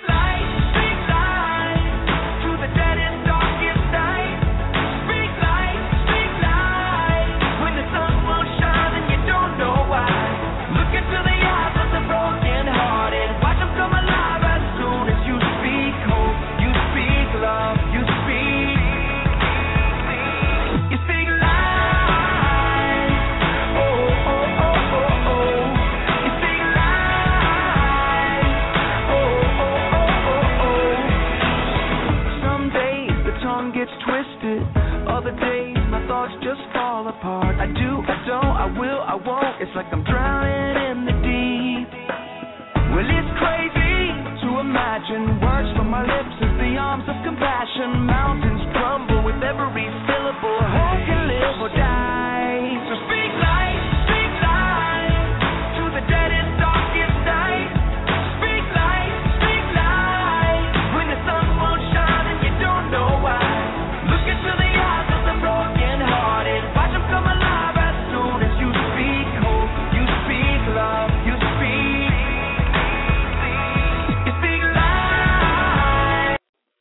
speak apart. I do, I don't, I will, I won't. It's like I'm drowning in the deep. Well, it's crazy to imagine words from my lips as the arms of compassion. Mountains crumble with every syllable. Who can live or die?